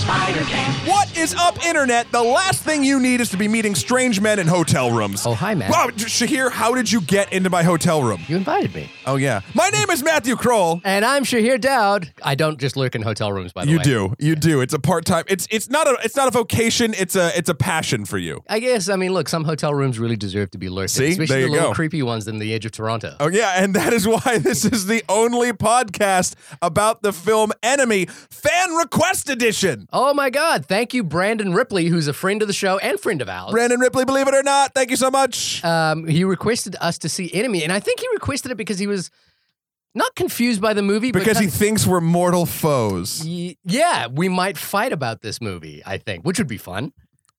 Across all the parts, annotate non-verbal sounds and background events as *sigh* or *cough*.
spider came. What is up, Internet? The last thing you need is to be meeting strange men in hotel rooms. Oh, hi, Matt. Wow, Shahir, how did you get into my hotel room? You invited me. Oh, yeah. My name is Matthew Kroll. And I'm Shahir Dowd. I don't just lurk in hotel rooms, by the You way. You do. You do. It's a part-time. It's it's not a it's not a vocation. It's a it's a passion for you. I guess, I mean, look, some hotel rooms really deserve to be lurked See? in, especially There the you little go. creepy ones in the edge of Toronto. Oh yeah, and that is why *laughs* this is the only podcast about the film Enemy Fan Request Edition. Oh my God. Thank you, Brandon Ripley, who's a friend of the show and friend of ours. Brandon Ripley, believe it or not, thank you so much. um, he requested us to see Enemy, and I think he requested it because he was not confused by the movie, because he thinks we're mortal foes. Y- yeah, we might fight about this movie, I think, which would be fun.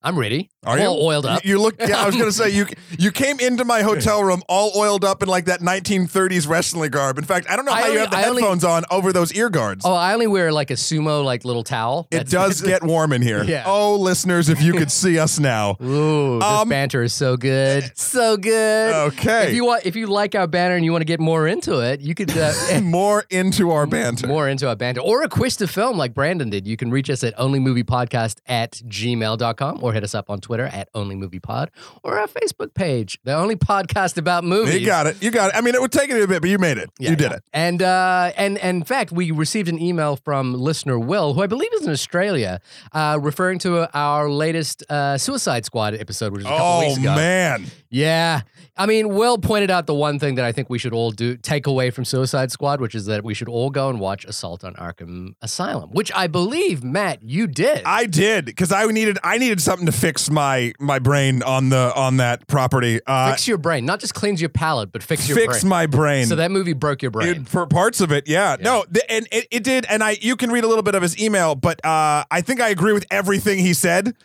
I'm ready. Are all you oiled up. You look. Yeah, I was gonna say you. *laughs* You came into my hotel room all oiled up in like that 1930s wrestling garb. In fact, I don't know how you have the I only- headphones on over those ear guards. Oh, I only wear like a sumo like little towel. it does get warm in here. *laughs* Yeah. Oh, listeners, if you could *laughs* see us now. Ooh, this Um, banter is so good, so good. Okay. If you want, if you like our banter and you want to get more into it, you could uh, More into our banter. more into our banter or a request a film like Brandon did. You can reach us at onlymoviepodcast at gmail.com or hit us up on Twitter at onlymoviepod or our Facebook page, the only podcast about movies. You got it. You got it. I mean, it would take you a bit, but you made it. Yeah, you did yeah. it. And uh, and and in fact, we received an email from listener Will, who I believe is in Australia, uh, referring to our latest uh, Suicide Squad episode, which was a couple Oh weeks ago. man. Yeah. I mean, Will pointed out the one thing that I think we should all do take away from Suicide Squad, which is that we should all go and watch Assault on Arkham Asylum, which I believe, Matt, you did. I did because I needed I needed something to fix my my brain on the on that property. Uh, fix your brain, not just cleanse your palate, but fix your brain. fix brain. my brain. so that movie broke your brain. It- for parts of it, yeah. No, th- and it, it did, and I you can read a little bit of his email, but uh, I think I agree with everything he said.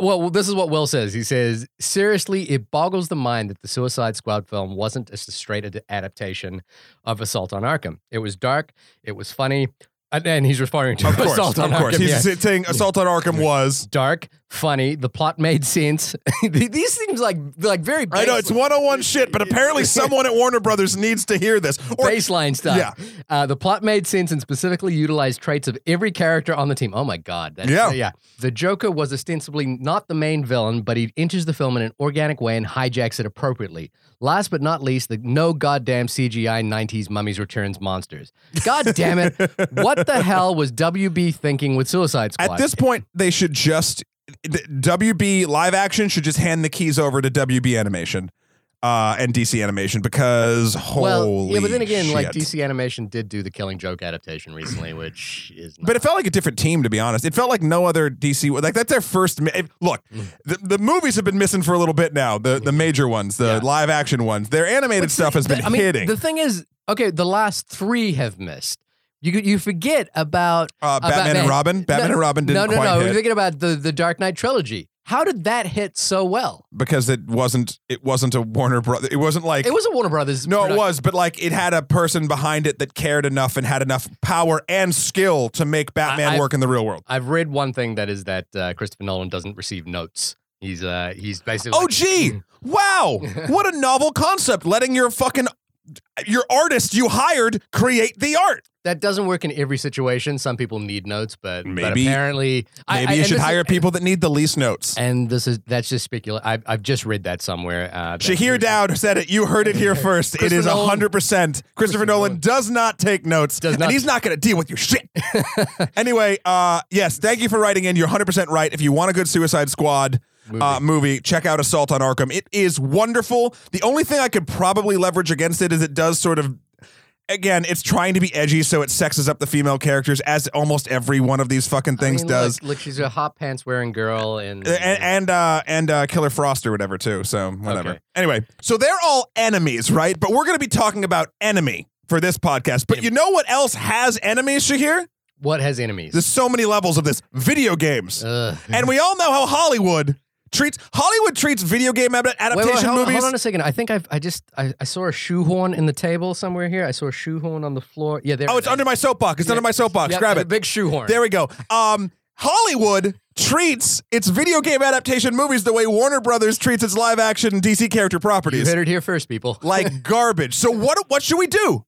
Well, this is what Will says. He says, seriously, it boggles the mind that the Suicide Squad film wasn't just a straight ad- adaptation of Assault on Arkham. It was dark, it was funny, and, and he's referring to Of course, Assault on of course. Arkham. He's yeah. saying Assault on Arkham was. Dark, funny, the plot made sense. *laughs* These seems like like very I know it's 101 shit, but apparently *laughs* someone at Warner Brothers needs to hear this. Or baseline stuff. Yeah. Uh, the plot made sense and specifically utilized traits of every character on the team. Oh my God. That's, Yeah. yeah. The Joker was ostensibly not the main villain, but he enters the film in an organic way and hijacks it appropriately. Last but not least, the no goddamn CGI 90s Mummies Returns monsters. God damn it. *laughs* what the hell was WB thinking with Suicide Squad? at this point, they should just WB live action should just hand the keys over to WB Animation uh, and DC Animation because well, holy yeah, but then again, like. DC Animation did do the Killing Joke adaptation recently, which is not But it felt like a different team, to be honest. It felt like no other DC. Like that's their first. Look, the, the movies have been missing for a little bit now. The the major ones, the Yeah. live action ones. Their animated stuff has been I mean, hitting. The thing is, okay, the last three have missed. You you forget about uh, about Batman and Robin. Batman no, and Robin didn't no, no, no. hit You're thinking about the the Dark Knight trilogy. How did that hit so well? because it wasn't. It wasn't a Warner Brother. It wasn't like. It was a Warner Brothers. no, it was, but like it had a person behind it that cared enough and had enough power and skill to make Batman I- work in the real world. I've read one thing that is that uh, Christopher Nolan doesn't receive notes. He's uh he's basically Oh, gee, wow! *laughs* What a novel concept! Letting your fucking your artist you hired create the art. that doesn't work in every situation. Some people need notes, but but apparently Maybe I- you should this is- hire people that need the least notes. And this is that's just speculation. I've, I've just read that somewhere. Uh, Shahir Dowd said it. You heard it here *laughs* first. it is Nolan- 100%. Christopher Nolan Nolan. does not take notes. Does not. and he's not going to deal with your shit. *laughs* anyway, uh, yes, thank you for writing in. You're 100% right. If you want a good Suicide Squad uh, movie, check out Assault on Arkham. It is wonderful. The only thing I could probably leverage against it is it does sort of. Again, it's trying to be edgy, so it sexes up the female characters, as almost every one of these fucking I things mean, does. Look, look, she's a hot pants wearing girl, and and and uh, and uh, Killer Frost or whatever too. So whatever. Okay. Anyway, so they're all enemies, right? But we're going to be talking about enemy for this podcast. But you know what else has enemies, Shahir? what has enemies? There's so many levels of this. Video games, Ugh. and we all know how Hollywood treats Hollywood treats video game ad- Wait, adaptation wait, hold, movies. hold on a second. I think I've I just I, I saw a shoehorn in the table somewhere here. I saw a shoehorn on the floor. Yeah, there. oh, it it's under my soapbox. It's Yeah. under my soapbox. Yep, Grab a it. Big shoehorn. There we go. Um, Hollywood treats its video game adaptation movies the way Warner Brothers treats its live action DC character you properties. heard it here first, people. like *laughs* garbage. So what what should we do?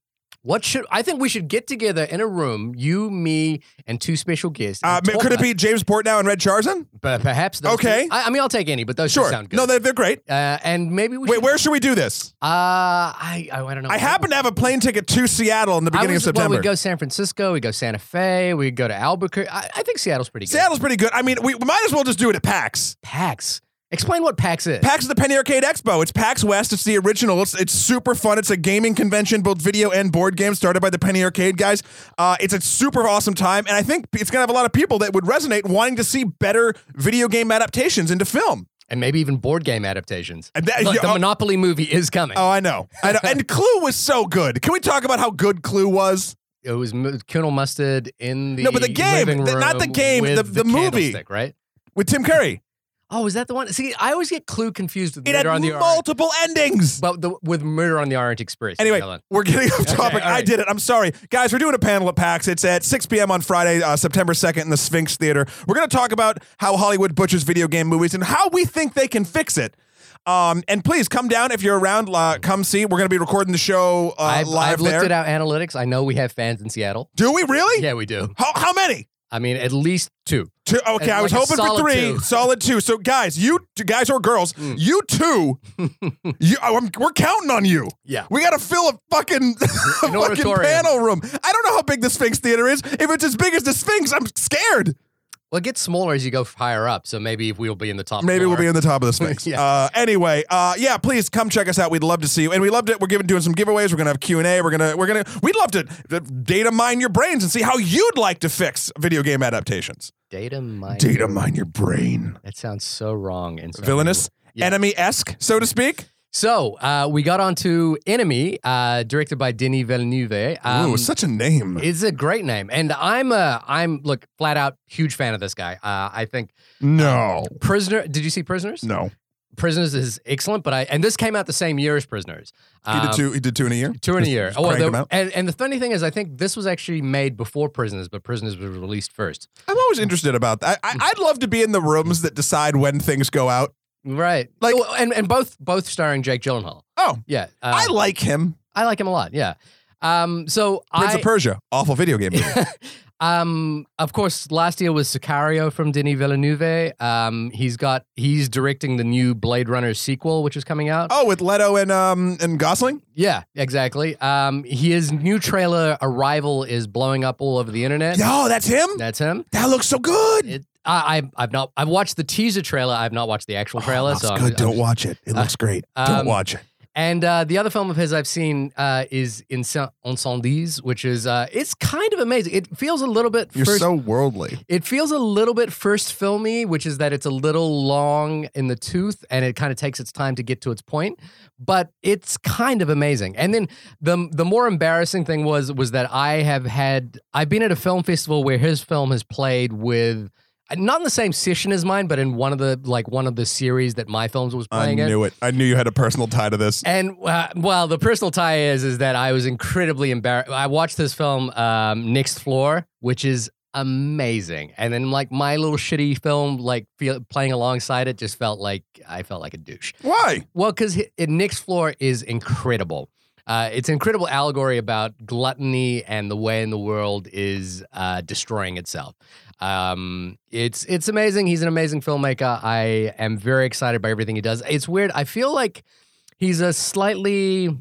What should I think we should get together in a room, you, me, and two special guests. Uh, could it be James Portnow and Red Charzan? But perhaps those Okay. two- I, I mean, I'll take any, but those Sure. sound good. No, they're, they're great. uh, and maybe we Wait, should, where should we do this? Uh, I, I I don't know. I happen to have a plane ticket to Seattle in the beginning was, of September. Well, we go San Francisco, we go Santa Fe, we go to Albuquerque. I, I think Seattle's pretty good. Seattle's pretty good. I mean, we, we might as well just do it at PAX. PAX. Explain what PAX is. PAX is the Penny Arcade Expo. It's PAX West. It's the original. It's, it's super fun. It's a gaming convention, both video and board games, started by the Penny Arcade guys. Uh, it's a super awesome time, and I think it's going to have a lot of people that would resonate wanting to see better video game adaptations into film. and maybe even board game adaptations. And that- Look, the oh- Monopoly movie is coming. Oh, I know. I know. and *laughs* Clue was so good. Can we talk about how good Clue was? It was M- Colonel Mustard in the No, but the game, the- not the game, with the- the movie. right? With Tim Curry. Oh, is that the one? See, I always get Clue confused with It Murder on the Orient, multiple endings. but the, with Murder on the Orient Express. Anyway, we're getting off topic. all I did it. I'm sorry. Guys, we're doing a panel at PAX. It's at 6 p.m. on Friday, uh, September 2nd in the Sphinx Theater. We're going to talk about how Hollywood butchers video game movies and how we think they can fix it. Um, and please come down if you're around. Uh, come see. We're going to be recording the show uh, I've, live I've looked at our analytics. I know we have fans in Seattle. Do we really? Yeah, we do. How, how many? I mean, at least two. Two. Okay, I was like hoping for three. two. Solid two. So, guys, you guys or girls, Mm. you two, *laughs* you, I'm- we're counting on you. Yeah. We got to fill a fucking, *laughs* a fucking panel room. I don't know how big the Sphinx Theater is. If it's as big as the Sphinx, I'm scared. Well, it gets smaller as you go higher up. So maybe we'll be in the top. Maybe floor. we'll be in the top of the Sphinx. *laughs* Yeah. uh, anyway, uh, yeah, please come check us out. We'd love to see you, and we loved it. We're giving doing some giveaways. We're gonna have Q and A. We're gonna we're gonna we'd love to data mine your brains and see how you'd like to fix video game adaptations. Data mine. Data mine your brain. That sounds so wrong and so Villainous, Yeah. enemy esque, so to speak. So uh, we got on to Enemy, uh, directed by Denis Villeneuve. Um, Ooh, such a name. it's a great name, and I'm a I'm look flat out huge fan of this guy. Uh, I think no, Prisoner. Did you see Prisoners? no. Prisoners is excellent, but I and this came out the same year as Prisoners. He Um, did two. He did two in a year. Two in a year. just Oh, well, the- and, and the funny thing is, I think this was actually made before Prisoners, but Prisoners was released first. I'm always interested about that. I, I, I'd love to be in the rooms that decide when things go out. Right. Like- and and both both starring Jake Gyllenhaal. Oh, Yeah. Uh, I like him. I like him a lot. Yeah. Um. So Prince I of Persia, awful video game. *laughs* um. Of course, last year was Sicario from Denis Villeneuve. Um. He's got he's directing the new Blade Runner sequel, which is coming out. oh, with Leto and um and Gosling. Yeah. Exactly. Um. His new trailer Arrival is blowing up all over the internet. Yo, that's him. That's him. That looks so good. It, I, I I've not I've watched the teaser trailer. I've not watched the actual trailer. Oh, so I'm- good. I'm Don't just- watch it. It looks great. Don't um, watch it. And uh, the other film of his I've seen uh, is Ince- Incendies, which is uh, it's kind of amazing. It feels a little bit You're first. so worldly. it feels a little bit first filmy, which is that it's a little long in the tooth and it kind of takes its time to get to its point. But it's kind of amazing. And then the the more embarrassing thing was was that I have had I've been at a film festival where his film has played with not in the same session as mine, but in one of the like one of the series that my films was I playing in. knew it. I knew you had a personal tie to this. And uh, well, the personal tie is is that I was incredibly embarrassed. I watched this film, um, Next Floor, which is amazing, and then like my little shitty film, like feel, playing alongside it, just felt like I felt like a douche. Why? Well, because Next Floor is incredible. Uh, it's an incredible allegory about gluttony and the way in the world is uh, destroying itself. Um, it's it's amazing. He's an amazing filmmaker. I am very excited by everything he does. It's weird. I feel like he's a slightly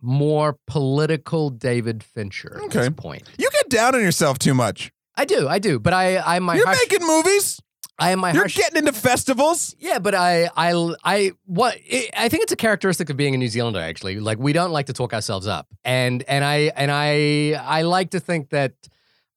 more political David Fincher at this Okay. point. You get down on yourself too much. I do, I do. But I, I my You're harsh, making movies. I am my You're harsh, getting into festivals. Yeah, but I, I, I, what? It, I think it's a characteristic of being a New Zealander. Actually, like we don't like to talk ourselves up, and and I and I, I like to think that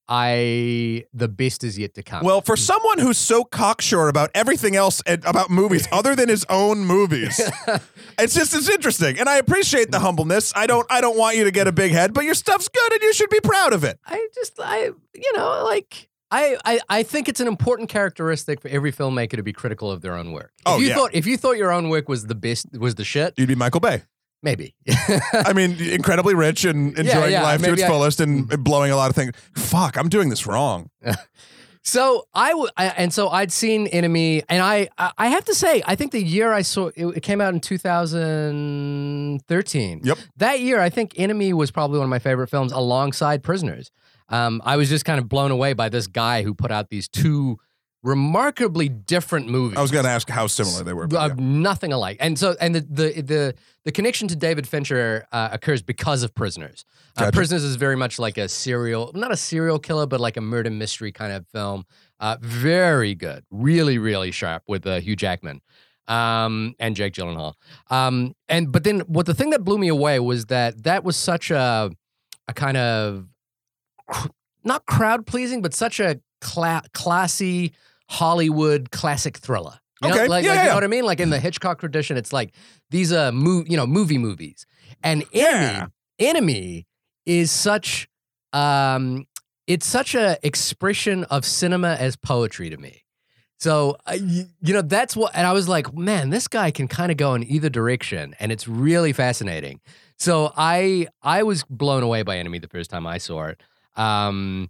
I the best is yet to come. Well, for hmm. someone who's so cocksure about everything else and about movies *laughs* other than his own movies, *laughs* it's just it's interesting, and I appreciate the hmm. humbleness. I don't I don't want you to get a big head, but your stuff's good, and you should be proud of it. I just, I, you know, like. I, I, I think it's an important characteristic for every filmmaker to be critical of their own work. If Oh, you yeah. thought if you thought your own work was the best was the shit, You'd be Michael Bay. Maybe. I mean, incredibly rich and enjoying yeah, life to its I- fullest and blowing a lot of things. Fuck, I'm doing this wrong. *laughs* So I, w- and so I'd seen Enemy, and I I I have to say I think the year I saw it, it came out in 2013. Yep. That year, I think Enemy was probably one of my favorite films alongside Prisoners. Um, I was just kind of blown away by this guy who put out these two remarkably different movies. I was going to ask how similar they were. but Uh, yeah. nothing alike. And so, and the the the, the connection to David Fincher uh, occurs because of Prisoners. Uh, Gotcha. Prisoners is very much like a serial, not a serial killer, but like a murder mystery kind of film. Uh, very good, really, really sharp with uh, Hugh Jackman um, and Jake Gyllenhaal. Um, and but then, what the thing that blew me away was that that was such a a kind of not crowd pleasing, but such a cla- classy Hollywood classic thriller. You know, Okay, like, yeah, like, you know what I mean? Like in the Hitchcock tradition, it's like these uh move, you know, movie movies. And Enemy, Yeah. Enemy is such um it's such a expression of cinema as poetry to me. So uh, you, you know that's what and I was like, man, this guy can kind of go in either direction and it's really fascinating. So I I was blown away by Enemy the first time I saw it. Um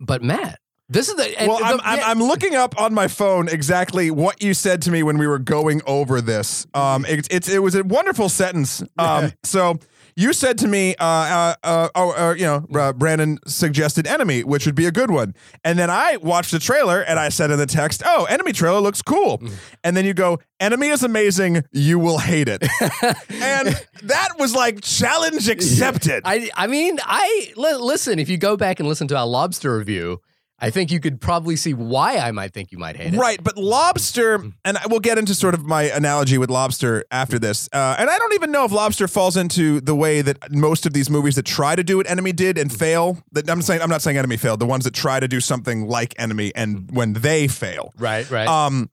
but Matt, this is the well, I'm, I'm, I'm looking up on my phone exactly what you said to me when we were going over this. Um, it, it's it was a wonderful sentence. Um, so you said to me, uh, uh, uh, oh, uh, you know, uh, Brandon suggested Enemy, which would be a good one, and then I watched the trailer and I said in the text, "Oh, Enemy trailer looks cool," and then you go, "Enemy is amazing, you will hate it," *laughs* and that was like challenge accepted. I I mean, I listen. If you go back and listen to our lobster review, I think you could probably see why I might think you might hate it. Right, but lobster, and I- we'll get into sort of my analogy with lobster after this. Uh, and I don't even know if lobster falls into the way that most of these movies that try to do what Enemy did and fail. That I'm saying, I'm not saying Enemy failed. The ones that try to do something like Enemy and when they fail. Right. Right. Um,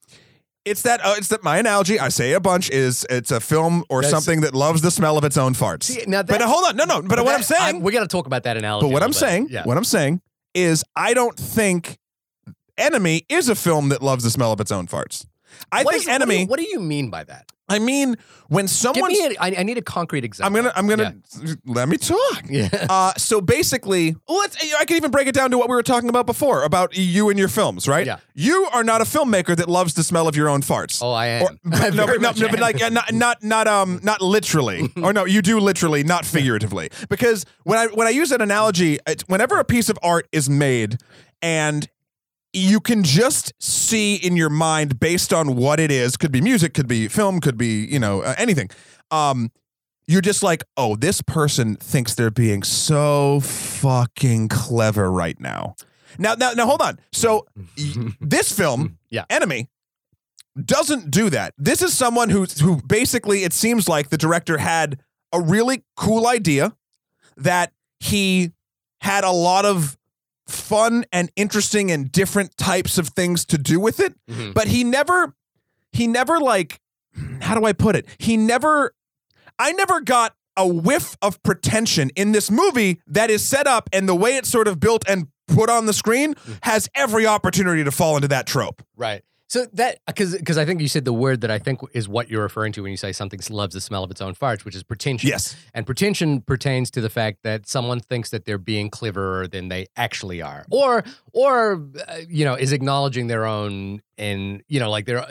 it's that. Uh, it's that. My analogy, I say a bunch, is it's a film or That's- something that loves the smell of its own farts. See, now but that's- hold on, no, no. But, what I'm that- saying, we got to talk about that analogy. but what I'm bit. saying, yeah. what I'm saying is, I don't think Enemy is a film that loves the smell of its own farts. I What think is- what do Enemy. you- What do, you mean by that? I mean, when Give someone, me. A, I, I need a concrete example. I'm gonna, I'm gonna let me talk. Yeah. Uh, so basically, let's, I can even break it down to what we were talking about before about you and your films, right? Yeah. You are not a filmmaker that loves the smell of your own farts. Oh, I am. Or- *laughs* I no, but, no, no, but like uh, not not not um not literally, *laughs* or no, you do literally, not figuratively. Because when I when I use an analogy, it's whenever a piece of art is made, and you can just see in your mind based on what it is, could be music, could be film, could be you know uh, anything. Um, you're just like, oh, this person thinks they're being so fucking clever right now. Now, now, now, hold on. So *laughs* this film, Yeah. Enemy, doesn't do that. This is someone who who basically it seems like the director had a really cool idea that he had a lot of fun and interesting and different types of things to do with it, Mhm. but he never he never like how do I put it? He never I never got a whiff of pretension in this movie that is set up and the way it's sort of built and put on the screen has every opportunity to fall into that trope. Right. So that because because I think you said the word that I think is what you're referring to when you say something loves the smell of its own farts, which is pretension. Yes. And pretension pertains to the fact that someone thinks that they're being cleverer than they actually are, or or uh, you know is acknowledging their own and you know like their.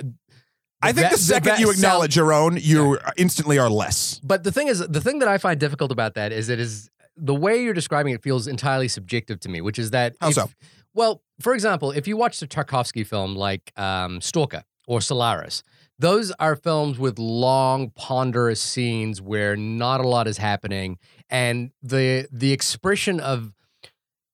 I think the second you acknowledge your own, you instantly are less. But the thing is, the thing that I find difficult about that is it is the way you're describing it feels entirely subjective to me, which is that How if- so? Well, for example, if you watch the Tarkovsky film like um, Stalker or Solaris, those are films with long, ponderous scenes where not a lot is happening, and the the expression of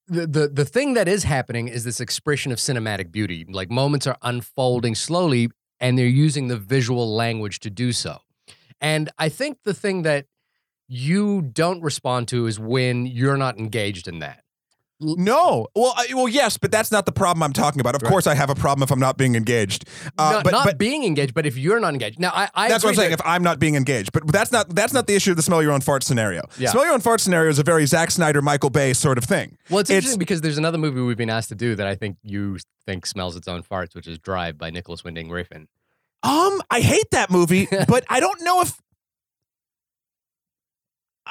the, the the thing that is happening is this expression of cinematic beauty. Like moments are unfolding slowly, and they're using the visual language to do so. And I think the thing that you don't respond to is when you're not engaged in that. No. Well, I, well, yes, but that's not the problem I'm talking about. Of Right. course, I have a problem if I'm not being engaged. Uh, not, but not but being engaged, but if you're not engaged. Now, I, I that's what I'm saying. that- If I'm not being engaged, but that's not that's not the issue of the smell your own fart scenario. Yeah. Smell your own fart scenario is a very Zack Snyder, Michael Bay sort of thing. well, it's, it's- interesting because there's another movie we've been asked to do that I think you think smells its own farts, which is Drive by Nicolas Winding Refn. Um, I hate that movie, *laughs* but I don't know if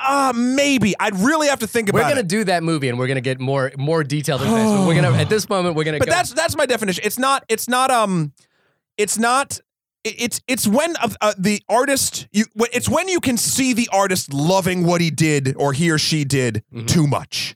Uh, maybe. I'd really have to think about. It. We're gonna it. do that movie, and we're gonna get more more detailed information. we're gonna at this moment we're gonna. But go, that's that's my definition. It's not. It's not. Um. It's not. It's it's when uh, uh, the artist you. It's when you can see the artist loving what he did or he or she did Mhm. too much.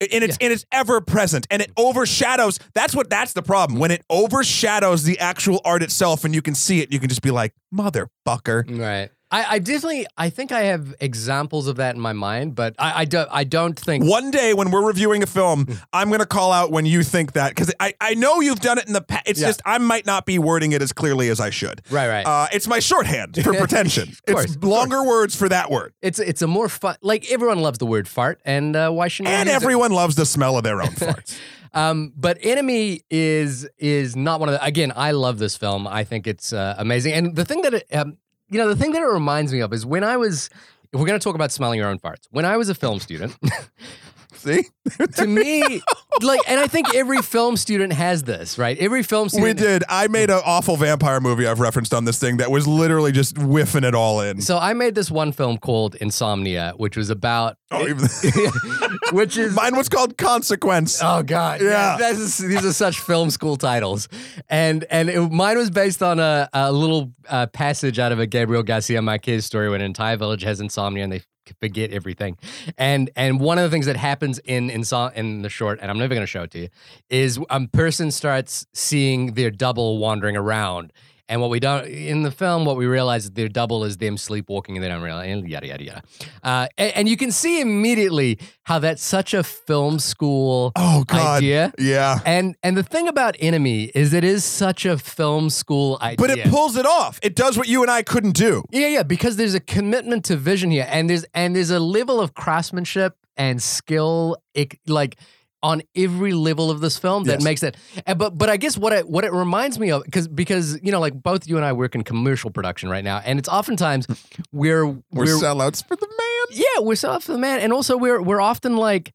And it's and it's ever present and it overshadows. That's what that's the problem. When it overshadows the actual art itself and you can see it, you can just be like, motherfucker. right. I, I definitely I think I have examples of that in my mind, but I, I don't I don't think One day when we're reviewing a film, Hmm. I'm going to call out when you think that because I, I know you've done it in the past. It's Yeah. just I might not be wording it as clearly as I should. right right. Uh, it's my shorthand for *laughs* pretension. course, it's longer words for that word. it's it's a more fun like everyone loves the word fart, and uh, why shouldn't And use it? everyone loves the smell of their own *laughs* farts. Um, but Enemy is is not one of the. Again, I love this film. I think it's uh, amazing. And the thing that it, um, you know, the thing that it reminds me of is when I was, we're going to talk about smelling your own farts, when I was a film student, *laughs* See? *laughs* to me, like, and I think every film student has this, right? Every film student. We did. I made an awful vampire movie I've referenced on this thing that was literally just whiffing it all in. So I made this one film called Insomnia, which was about, Oh, even- *laughs* *laughs* which is Mine was called Consequence. Oh God! Yeah. Is- these are such film school titles, and and it, mine was based on a, a little uh, passage out of a Gabriel Garcia Marquez story when an entire village has insomnia and they forget everything, and and one of the things that happens in insom- in the short, and I'm never going to show it to you, is a person starts seeing their double wandering around. And what we don't in the film, what we realize is their double is them sleepwalking, and they don't realize and yada yada yada. Uh, and, and you can see immediately how that's such a film school Oh, God. idea. Yeah. And and the thing about Enemy is it is such a film school idea. But it pulls it off. It does what you and I couldn't do. yeah, yeah, because there's a commitment to vision here, and there's and there's a level of craftsmanship and skill, it, like on every level of this film that Yes. makes it. But but I guess what it what it reminds me of because because you know like both you and I work in commercial production right now, and it's oftentimes we're We're, we're sellouts for the man. yeah we're so for the man, and also we're we're often like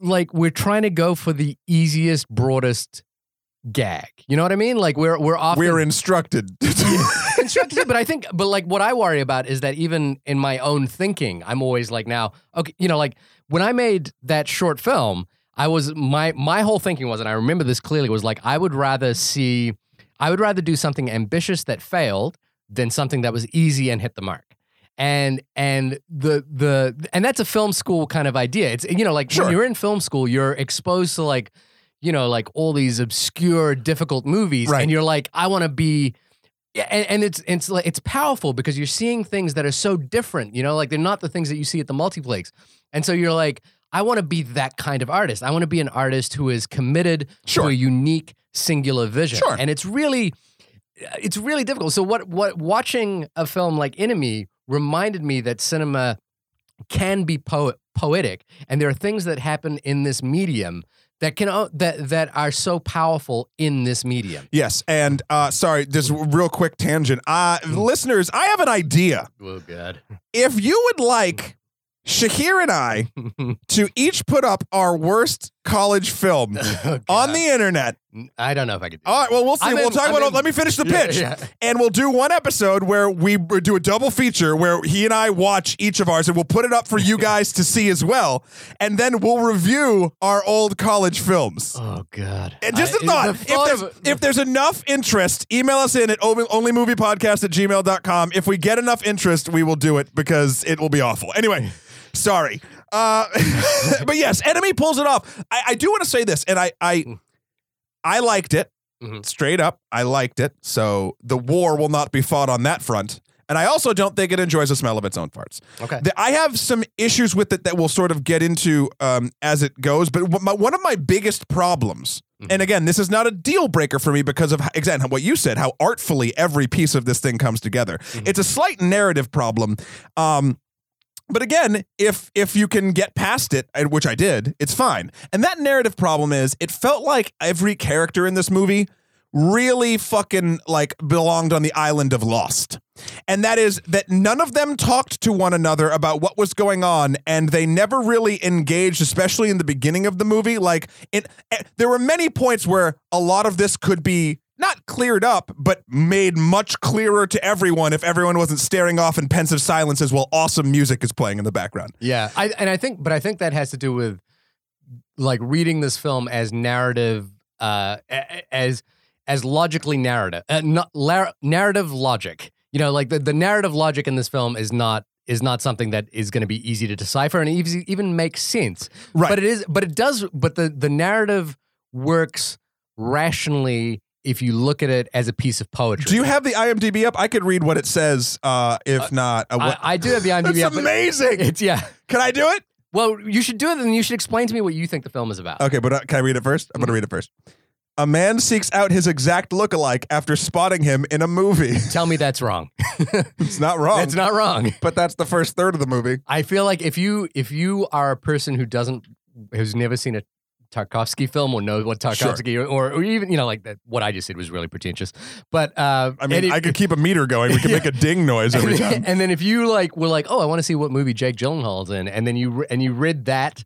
like we're trying to go for the easiest broadest gag. You know what I mean? Like we're we're often We're instructed. *laughs* constructive, but I think, but like what I worry about is that even in my own thinking, I'm always like now, okay, you know, like when I made that short film, I was my my whole thinking was, and I remember this clearly, was like I would rather see, I would rather do something ambitious that failed than something that was easy and hit the mark. And and the the and that's a film school kind of idea. It's you know like Sure. when you're in film school, you're exposed to like you know like all these obscure, difficult movies, Right. and you're like, I want to be yeah, and, and it's it's like it's powerful because you're seeing things that are so different. You know, like they're not the things that you see at the multiplex, and so you're like, I want to be that kind of artist. I want to be an artist who is committed Sure. to a unique, singular vision. Sure. and it's really, it's really difficult. So what what watching a film like Enemy reminded me that cinema can be po- poetic, and there are things that happen in this medium that can that that are so powerful in this medium. yes. And uh, sorry, just real quick tangent. Uh, listeners, I have an idea. Oh God. If you would like Shahir and I *laughs* to each put up our worst college film *laughs* oh, on the internet. I don't know if I could. Do All right, well, we'll see. I'm we'll in- talk I'm about. in. Let me finish the *laughs* pitch, yeah. and we'll do one episode where we do a double feature where he and I watch each of ours, and we'll put it up for you guys to see as well, and then we'll review our old college films. Oh God! And just a I- thought, the if there's, of- if there's enough interest, email us in at only- onlymoviepodcast at gmail.com. If we get enough interest, we will do it because it will be awful. Anyway, sorry. Uh, *laughs* but yes, Enemy pulls it off. I, I do want to say this, and I, I, I liked it. Mhm. Straight up, I liked it. So the war will not be fought on that front. And I also don't think it enjoys the smell of its own farts. okay. The- I have some issues with it that we'll sort of get into um, as it goes. But what my, one of my biggest problems, and again, this is not a deal breaker for me because of how- exactly what you said, how artfully every piece of this thing comes together. It's a slight narrative problem. Um, but again, if if you can get past it, which I did, it's fine. And that narrative problem is, it felt like every character in this movie really fucking like belonged on the island of Lost. And that is that none of them talked to one another about what was going on, and they never really engaged, especially in the beginning of the movie. Like it, eh, there were many points where a lot of this could be not cleared up, but made much clearer to everyone if everyone wasn't staring off in pensive silences while awesome music is playing in the background. Yeah, I, and I think, but I think that has to do with like reading this film as narrative, uh, as as logically narrative, uh, not lar- narrative logic. You know, like the, the narrative logic in this film is not is not something that is going to be easy to decipher and easy, even make sense. Right. But it is, but it does, but the the narrative works rationally if you look at it as a piece of poetry. Do you have the IMDb up? I could read what it says. Uh, if not, uh, I, I do have the *laughs* IMDb. that's up, amazing. It's yeah. Can I do it? Well, you should do it, and you should explain to me what you think the film is about. Okay, but uh, can I read it first? I'm going to read it first. A man seeks out his exact lookalike after spotting him in a movie. *laughs* Tell me that's wrong. *laughs* it's not wrong, It's not wrong. but that's the first third of the movie. I feel like if you if you are a person who doesn't who's never seen a Tarkovsky film or knows what Tarkovsky or, or even you know like that what I just said was really pretentious, but uh, I mean, if- I could *laughs* keep a meter going. We could Yeah. make a ding noise every and, then, time. and then if you like were like, oh, I want to see what movie Jake Gyllenhaal's in, and then you and you read that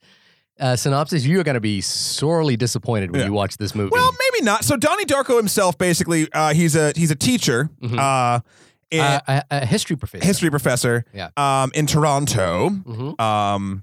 uh, synopsis, you are going to be sorely disappointed when Yeah. you watch this movie. Well, maybe not. So Donnie Darko himself, basically, uh, he's a he's a teacher, Mhm. uh, uh, a, a history professor. history professor, Yeah. um, in Toronto. hmm Um,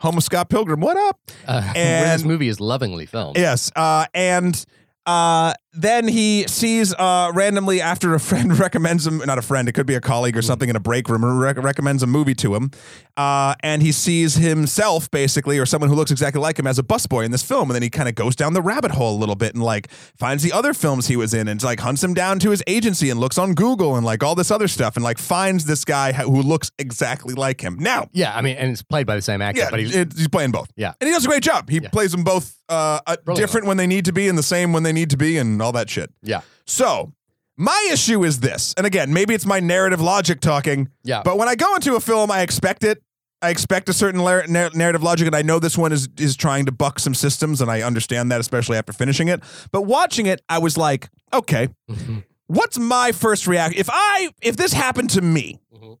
Homo Scott Pilgrim, what up? Uh, *laughs* where this movie is lovingly filmed. Yes. Uh, and uh, then he sees uh, randomly after a friend *laughs* recommends him, not a friend, it could be a colleague or something in a break room, rec- recommends a movie to him. Uh, and he sees himself basically, or someone who looks exactly like him as a busboy in this film. And then he kind of goes down the rabbit hole a little bit and like finds the other films he was in and like hunts him down to his agency and looks on Google and like all this other stuff and like finds this guy who looks exactly like him. Now, Yeah, I mean, and it's played by the same actor, yeah, but he's it- he's playing both. Yeah. and he does a great job. He Yeah. plays them both uh, uh, different when they need to be and the same when they need to be, and all that shit. yeah, So my issue is this, and again, maybe it's my narrative logic talking, yeah. but when I go into a film, I expect it. I expect a certain lar- narrative logic, and I know this one is is trying to buck some systems, and I understand that, especially after finishing it. But watching it, I was like, okay, Mhm. what's my first reaction if I if this happened to me? Mhm.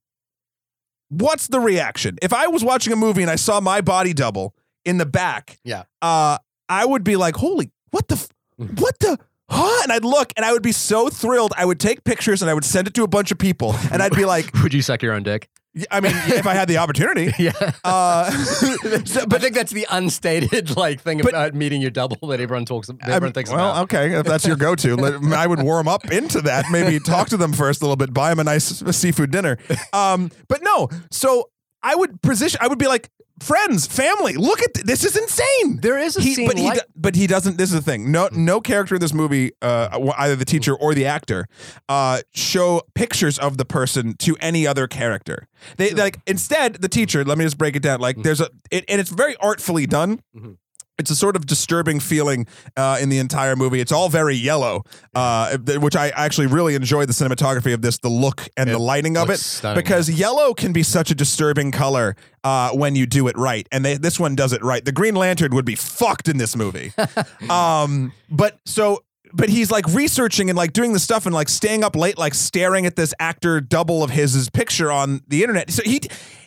What's the reaction if I was watching a movie and I saw my body double in the back? Yeah. uh, I would be like, holy, what the, f- Mhm. what the. Huh? And I'd look and I would be so thrilled. I would take pictures and I would send it to a bunch of people. And I'd be *laughs* like, Would you suck your own dick? I mean, if I had the opportunity. *laughs* Yeah. Uh, *laughs* so- but I think that's the unstated like thing But- about meeting your double that everyone talks. Everyone thinks well, about. okay, if that's your go-to, I would warm up into that. Maybe talk to them first a little bit, buy them a nice seafood dinner. Um, but no, so I would position. I would be like, friends, family, look at th- this. Is insane. There is a He, scene but he, like do- but he doesn't. This is the thing. No, no character in this movie, uh, either the teacher or the actor, uh, show pictures of the person to any other character. They like instead the teacher. Let me just break it down. Like there's a, it, and it's very artfully done. Mhm. It's a sort of disturbing feeling uh, in the entire movie. It's all very yellow, uh, which I actually really enjoy the cinematography of this, the look and It the lighting of it stunning, because yellow can be such a disturbing color uh, when you do it right, and they, this one does it right. The Green Lantern would be fucked in this movie. *laughs* um, but so, but he's like researching and like doing the stuff and like staying up late, like staring at this actor double of his picture on the internet. So he,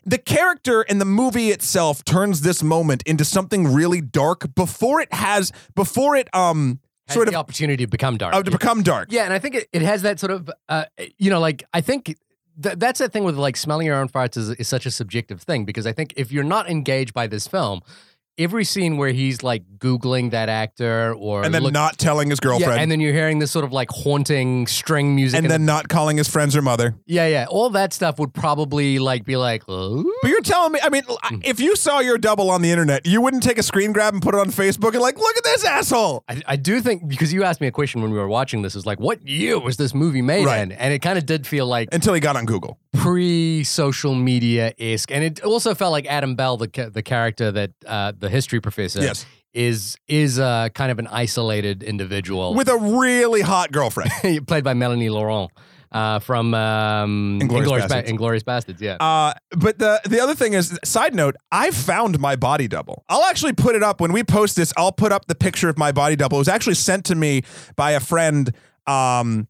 the character in the movie itself turns this moment into something really dark before it has before it um sort the of opportunity to become dark. uh, to become dark. Yeah, and I think it, it has that sort of, uh, you know, like I think th- that's the thing with like smelling your own farts is, is such a subjective thing because I think if you're not engaged by this film, every scene where he's like googling that actor or And then look- not telling his yeah, girlfriend. and then you're hearing this sort of like haunting string music, and the- then not calling his friends or mother. yeah, yeah, all that stuff would probably like be like, "Ooh." But you're telling me, I mean, Hmm. if you saw your double on the internet, you wouldn't take a screen grab and put it on Facebook and like, look at this asshole. I, I do think because you asked me a question when we were watching this is like, what year was this movie made Right. in? And it kind of did feel like Until he got on Google. pre social media esque, and it also felt like Adam Bell, the the character that uh, the history professor, Yes. is is uh, kind of an isolated individual, With a really hot girlfriend. *laughs* played by Melanie Laurent uh, from um, Inglourious, Bastards. Ba- Bastards. Yeah, Uh, but the the other thing is, side note, I found my body double. I'll actually put it up when we post this. I'll put up the picture of my body double. It was actually sent to me by a friend. Um,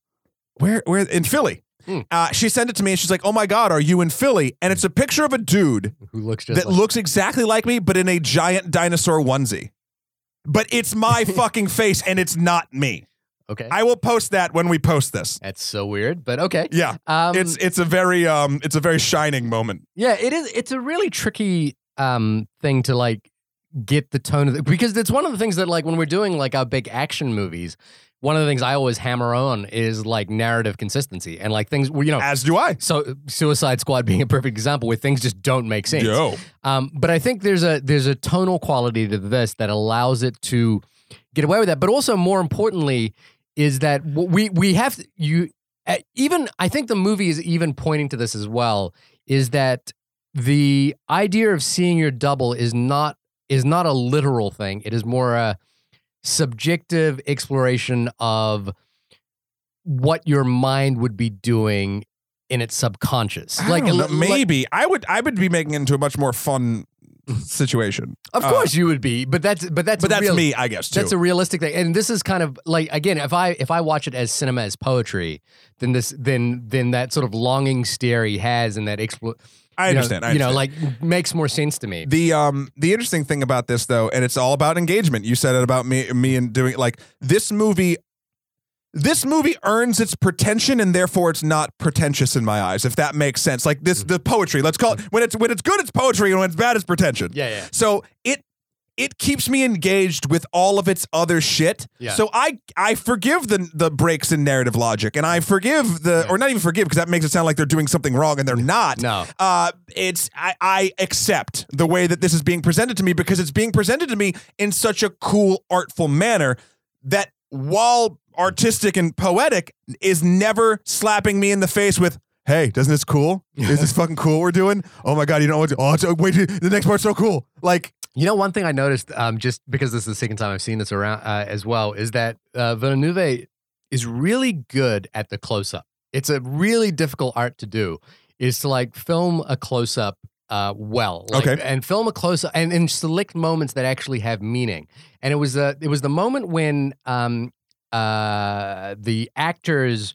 where where in Philly. Hmm. Uh, she sent it to me and she's like, "Oh my god, are you in Philly?" And it's a picture of a dude who looks just that like, looks exactly like me, but in a giant dinosaur onesie. But it's my *laughs* fucking face, and it's not me. Okay. I will post that when we post this. That's so weird, but okay. Yeah, Um, it's it's a very um it's a very shining moment. yeah, it is. It's a really tricky um thing to like get the tone of the, because it's one of the things that like when we're doing like our big action movies, one of the things I always hammer on is like narrative consistency and like things where you know. As do I. So, Suicide Squad being a perfect example where things just don't make sense. Yo. Um, but I think there's a there's a tonal quality to this that allows it to get away with that. But also, more importantly, is that we we have to- you uh, even I think the movie is even pointing to this as well. Is that the idea of seeing your double is not is not a literal thing. It is more a subjective exploration of what your mind would be doing in its subconscious. I don't know, like- maybe I would I would be making it into a much more fun situation. Of Uh, course you would be, but that's but that's but that's real, me, I guess. Too. That's a realistic thing, and this is kind of like again, if I if I watch it as cinema as poetry, then this then then that sort of longing stare he has and that explo- I you know- understand. You know, like makes more sense to me. The um the interesting thing about this though, and it's all about engagement. You said it about me me and doing like this movie. This movie earns its pretension, and therefore it's not pretentious in my eyes. If that makes sense, like this, the poetry. Let's call it when it's when it's good, it's poetry, and when it's bad, it's pretension. yeah, yeah, So it it keeps me engaged with all of its other shit. Yeah. So I I forgive the the breaks in narrative logic, and I forgive the or not even forgive because that makes it sound like they're doing something wrong, and they're not no, uh, it's I, I accept the way that this is being presented to me because it's being presented to me in such a cool, artful manner that while artistic and poetic is never slapping me in the face with. Hey, doesn't this cool? Is this *laughs* fucking cool we're doing? Oh my god, you don't know what? Oh, it's, wait, the next part's so cool. Like, you know one thing I noticed, um, just because this is the second time I've seen this around uh, as well, is that uh, Villeneuve is really good at the close up. It's a really difficult art to do, is to like film a close up uh, well, like, Okay. and film a close up and, and select moments that actually have meaning. And it was uh, it was the moment when um, uh, the actor's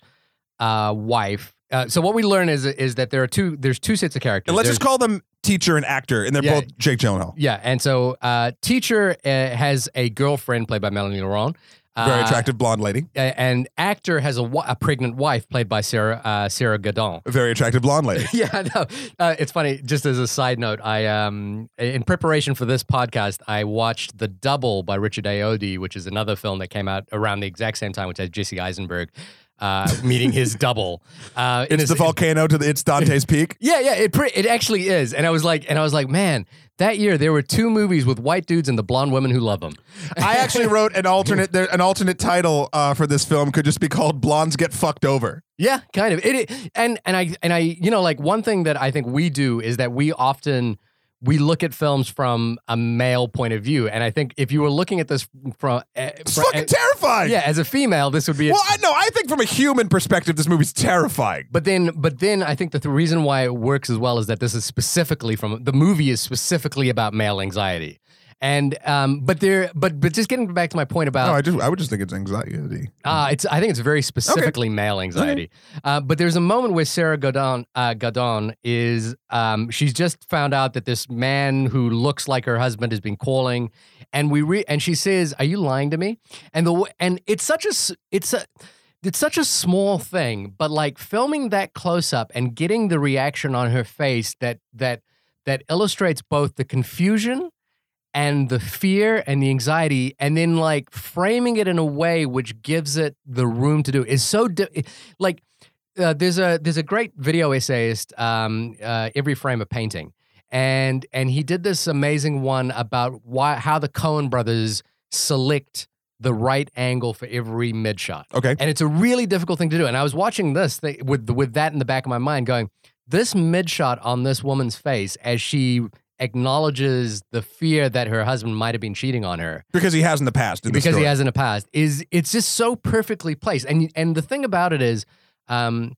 uh, wife. Uh, so what we learn is is that there are two there's two sets of characters. and let's There's- just call them teacher and actor, and they're Yeah. both Jake Gyllenhaal. yeah, and so uh, teacher uh, has a girlfriend played by Melanie Laurent. Very Uh, attractive blonde lady. And actor has a, a pregnant wife played by Sarah uh, Sarah Gadon. A very attractive blonde lady. *laughs* yeah, I know. Uh, it's funny. Just as a side note, I um in preparation for this podcast, I watched The Double by Richard Ayoade, which is another film that came out around the exact same time, which has Jesse Eisenberg uh, meeting his *laughs* double. Uh, It's a- the volcano to the it's Dante's *laughs* Peak. Yeah, yeah, it it actually is. And I was like, and I was like, man, that year there were two movies with white dudes and the blonde women who love them. I actually wrote an alternate there, an alternate title uh, for this film could just be called "Blondes Get Fucked Over." Yeah, kind of. It, it and and I and I you know like one thing that I think we do is that we often we look at films from a male point of view, and I think if you were looking at this from, uh, It's fucking terrifying. yeah, as a female, this would be. A, Well, I know. I think from a human perspective, this movie's terrifying. but then, but then, I think that the reason why it works as well is that this is specifically from the movie is specifically about male anxiety, and um, but there, but but just getting back to my point about No, I just I would just think it's anxiety. Uh, it's. I think it's very specifically male anxiety. Uh, but there's a moment where Sarah Gadon, uh, Gadon is. Um, she's just found out that this man who looks like her husband has been calling, and we re- and she says, "Are you lying to me?" And the and it's such a it's a. It's such a small thing, but like filming that close up and getting the reaction on her face that that that illustrates both the confusion and the fear and the anxiety and then like framing it in a way which gives it the room to do is so di- like uh, there's a there's a great video essayist um, uh, every frame of painting and and he did this amazing one about why how the Coen brothers select the right angle for every mid shot Okay. and it's a really difficult thing to do. And I was watching this thing with with that in the back of my mind, going, this mid shot on this woman's face as she acknowledges the fear that her husband might have been cheating on her Because he has in the past. In because he has in the past is it's just so perfectly placed. And and the thing about it is, um,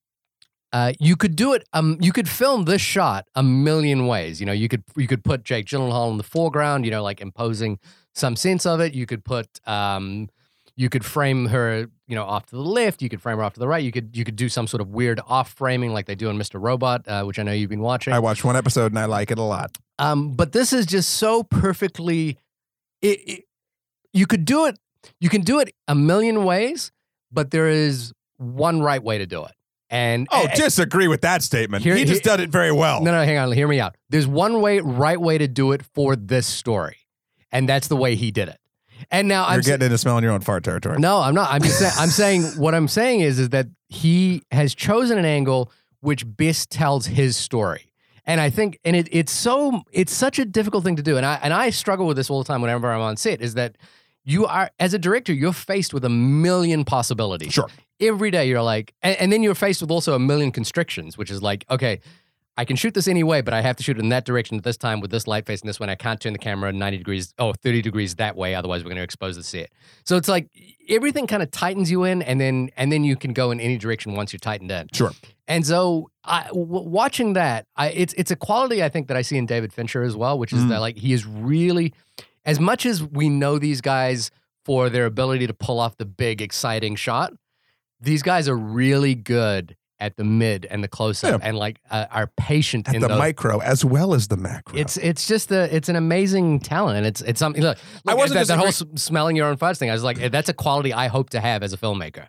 uh, you could do it. Um, you could film this shot a million ways. You know, you could you could put Jake Gyllenhaal in the foreground. You know, like imposing some sense of it. You could put um, you could frame her, you know, off to the left. You could frame her off to the right. You could you could do some sort of weird off framing like they do in Mr. Robot, uh, which I know you've been watching. I watched one episode and I like it a lot. Um, but this is just so perfectly. It, it, you could do it. You can do it a million ways, but there is one right way to do it. And Oh, and- disagree with that statement. Here- he just here- did it very well. no, no, hang on, hear me out. There's one way, right way to do it for this story, and that's the way he did it. And now You're I'm sa- getting into smelling your own fart territory. no, I'm not. I'm just saying. I'm saying *laughs* what I'm saying is is that he has chosen an angle which best tells his story. And I think, and it, it's so, it's such a difficult thing to do. And I, and I struggle with this all the time whenever I'm on set is that you are, as a director, you're faced with a million possibilities. Sure. Every day you're like, and, and then you're faced with also a million constrictions, which is like, okay, I can shoot this any way, but I have to shoot it in that direction at this time with this light face and this one. I can't turn the camera 90 degrees, oh, 30 degrees that way. Otherwise, we're going to expose the set. So it's like everything kind of tightens you in, and then and then you can go in any direction once you're tightened in. Sure. And so, I, w- watching that, I, it's it's a quality I think that I see in David Fincher as well, which is Mm. that like he is really, as much as we know these guys for their ability to pull off the big exciting shot, these guys are really good at the mid and the close up, and like uh, are patient At in the those. micro as well as the macro. It's it's just a it's an amazing talent and it's it's something. Look, I wasn't that, that whole smelling your own farts thing. I was like, that's a quality I hope to have as a filmmaker.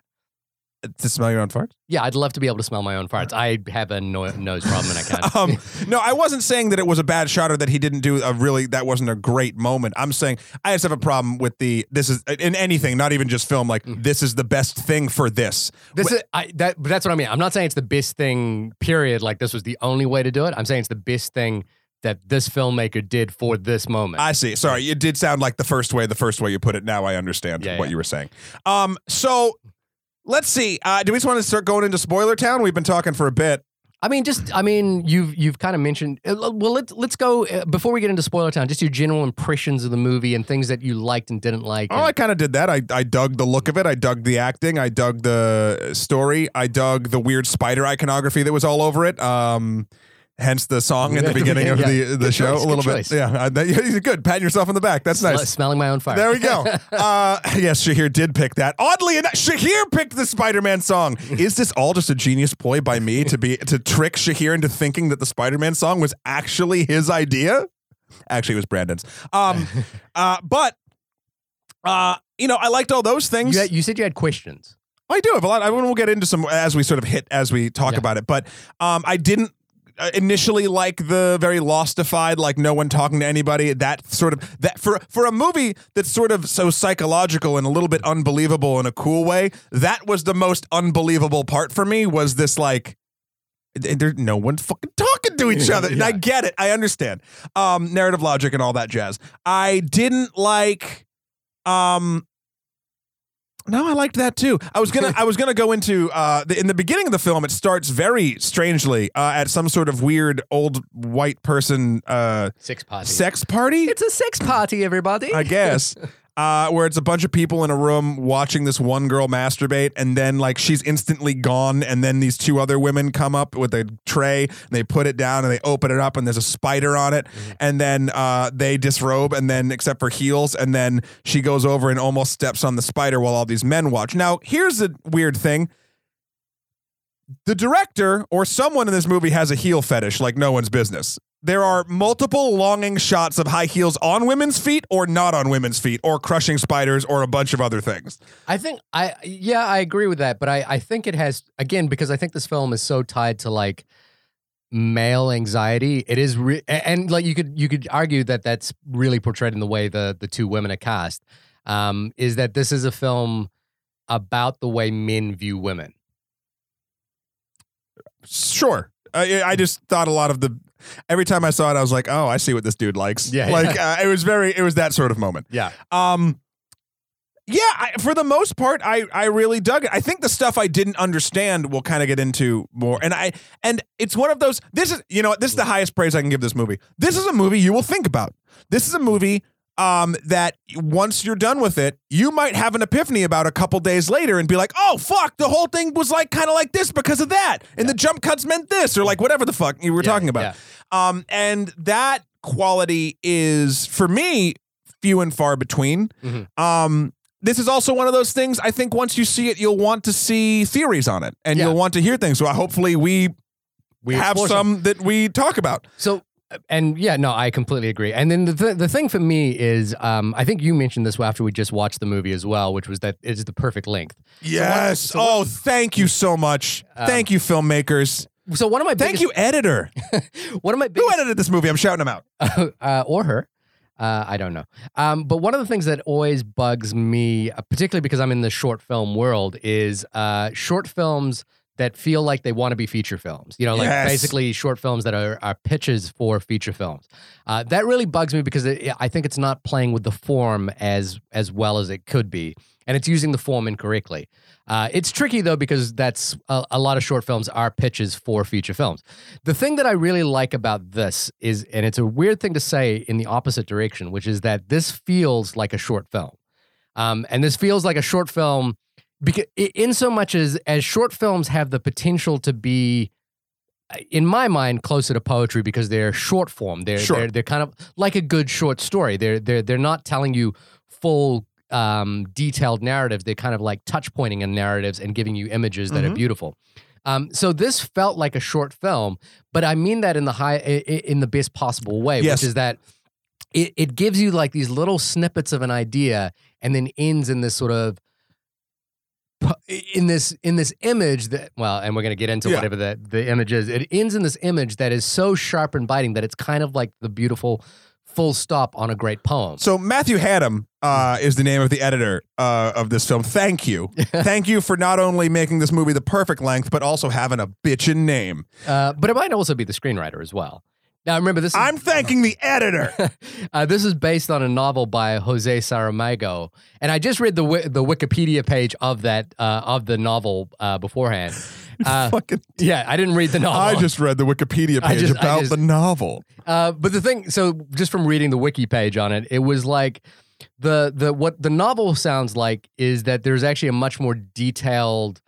To smell your own farts. Yeah, I'd love to be able to smell my own farts. I have a no- nose problem and I can't. *laughs* Um, no, I wasn't saying that it was a bad shot or that he didn't do a really that wasn't a great moment. I'm saying I just have a problem with the this is in anything, not even just film. Like Mm. this is the best thing for this. This is I, that, but that's what I mean. I'm not saying it's the best thing. Period. Like this was the only way to do it. I'm saying it's the best thing that this filmmaker did for this moment. I see. Sorry, it did sound like the first way. The first way you put it. Now I understand Yeah, what yeah. you were saying. Um, so let's see. Uh, do we just want to start going into spoiler town? We've been talking for a bit. I mean, just I mean, you've you've kind of mentioned. uh, Well, let's let's go uh, before we get into spoiler town. Just your general impressions of the movie and things that you liked and didn't like. Oh, and- I kind of did that. I, I dug the look of it. I dug the acting. I dug the story. I dug the weird spider iconography that was all over it. Um, hence the song in the *laughs* beginning of Yeah. the the Good show choice, a little bit. choice. Yeah, that, *laughs* good. Patting yourself on the back. That's nice. smelling my own fire. There we go. *laughs* Uh, yes, Shahir did pick that. Oddly enough, Shahir picked the Spider-Man song. Is this all just a genius ploy by me to be to trick Shahir into thinking that the Spider-Man song was actually his idea? Actually, it was Brandon's. Um, uh, but uh, you know, I liked all those things. you, had- you said you had questions. I do have a lot. I will get into some as we sort of hit as we talk Yeah. about it. But um, I didn't initially like the very lostified, like no one talking to anybody. That sort of that for for a movie that's sort of so psychological and a little bit unbelievable in a cool way. That was the most unbelievable part for me. Was this like. th- There's no one fucking talking to each *laughs* other. And I get it. I understand. Um, narrative logic and all that jazz. I didn't like um no, I liked that too. I was gonna, I was gonna go into uh, the, in the beginning of the film. It starts very strangely uh, at some sort of weird old white person uh, Six party. sex party, It's a sex party, everybody. I guess, *laughs* uh, where it's a bunch of people in a room watching this one girl masturbate, and then like she's instantly gone, and then these two other women come up with a tray, and they put it down, and they open it up, and there's a spider on it, and then uh, they disrobe, and then except for heels, and then she goes over and almost steps on the spider while all these men watch. Now, here's a weird thing. The director or someone in this movie has a heel fetish like no one's business. There are multiple longing shots of high heels on women's feet or not on women's feet or crushing spiders or a bunch of other things. I think I yeah, I agree with that, but I I think it has again because I think this film is so tied to like male anxiety. It is re- and like you could you could argue that that's really portrayed in the way the the two women are cast. Um, is that this is a film about the way men view women. Sure. I, I just thought a lot of the every time I saw it I was like, "Oh, I see what this dude likes." Yeah. Like uh, it was very it was that sort of moment. Yeah. Um, yeah, I, for the most part, I I really dug it. I think the stuff I didn't understand we'll kind of get into more, and I and it's one of those. This is you know what, this is the highest praise I can give this movie. This is a movie you will think about. This is a movie um that once you're done with it, you might have an epiphany about a couple days later and be like, oh fuck, the whole thing was like kind of like this because of that, and the jump cuts meant this, or like whatever the fuck you were Yeah, talking about. Um, and that quality is for me few and far between. Mhm. Um, this is also one of those things. I think once you see it, you'll want to see theories on it, and Yeah. you'll want to hear things. So hopefully, we, We have explore some that we talk about. So and yeah, no, I completely agree. And then the th- the thing for me is, um, I think you mentioned this after we just watched the movie as well, which was that it's the perfect length. Yes. so oh, thank you so much. Um, thank you, filmmakers. So one of my Thank biggest, you, editor. *laughs* one of my Who edited this movie? I'm shouting him out. *laughs* uh, or her. Uh, I don't know. Um, but one of the things that always bugs me, uh, particularly because I'm in the short film world, is uh, short films that feel like they want to be feature films. You know, like Yes. basically short films that are, are pitches for feature films. Uh, that really bugs me because it, I think it's not playing with the form as as well as it could be, and it's using the form incorrectly. Uh, it's tricky though because that's a, a lot of short films are pitches for feature films. The thing that I really like about this is, and it's a weird thing to say in the opposite direction, which is that this feels like a short film. Um, and this feels like a short film because in so much as as short films have the potential to be in my mind closer to poetry because they're short form they're Sure. they're, they're kind of like a good short story they're they're they're not telling you full um, detailed narratives they're kind of like touch pointing in narratives and giving you images that are Mhm. beautiful um, so this felt like a short film but i mean that in the high in the best possible way Yes. which is that it, it gives you like these little snippets of an idea and then ends in this sort of in this in this image that well and we're going to get into Yeah. whatever the the image is it ends in this image that is so sharp and biting that it's kind of like the beautiful full stop on a great poem So Matthew Hannam uh, is the name of the editor uh, of this film. Thank you, *laughs* thank you for not only making this movie the perfect length, but also having a bitchin' name. uh, but it might also be the screenwriter as well now remember this is, I'm thanking the editor. *laughs* uh, this is based on a novel by Jose Saramago, and I just read the the Wikipedia page of that uh, of the novel uh, beforehand. *laughs* Uh, Fucking, yeah, I didn't read the novel. I just read the Wikipedia page just- about just- the novel. Uh, but the thing, so just from reading the wiki page on it, it was like the the what the novel sounds like is that there's actually a much more detailed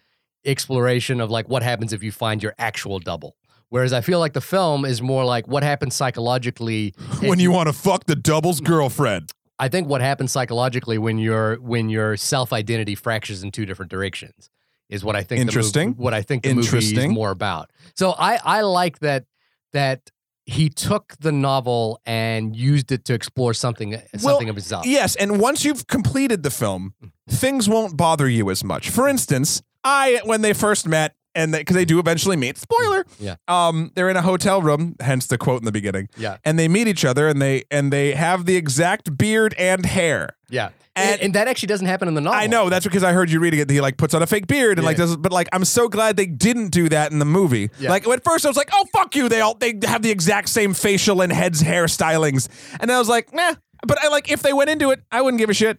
exploration of like what happens if you find your actual double. Whereas I feel like the film is more like what happens psychologically *laughs* When you want to fuck the double's girlfriend. I think what happens psychologically when your when your self identity fractures in two different directions is what I think. Interesting. what I think the movie is more about. So I I like that that he took the novel and used it to explore something something of himself. Yes, and once you've completed the film, mm. things won't bother you as much. For instance, I when they first met and because they do eventually meet, spoiler. Yeah. Um, they're in a hotel room, hence the quote in the beginning. Yeah. And they meet each other, and they and they have the exact beard and hair. Yeah, And- and, and that actually doesn't happen in the novel. I know that's because I heard you reading it. He like puts on a fake beard and like does, but like I'm so glad they didn't do that in the movie. Yeah. Like at first I was like, oh fuck you, they all they have the exact same facial and heads hair stylings, and I was like, nah. But I like if they went into it, I wouldn't give a shit.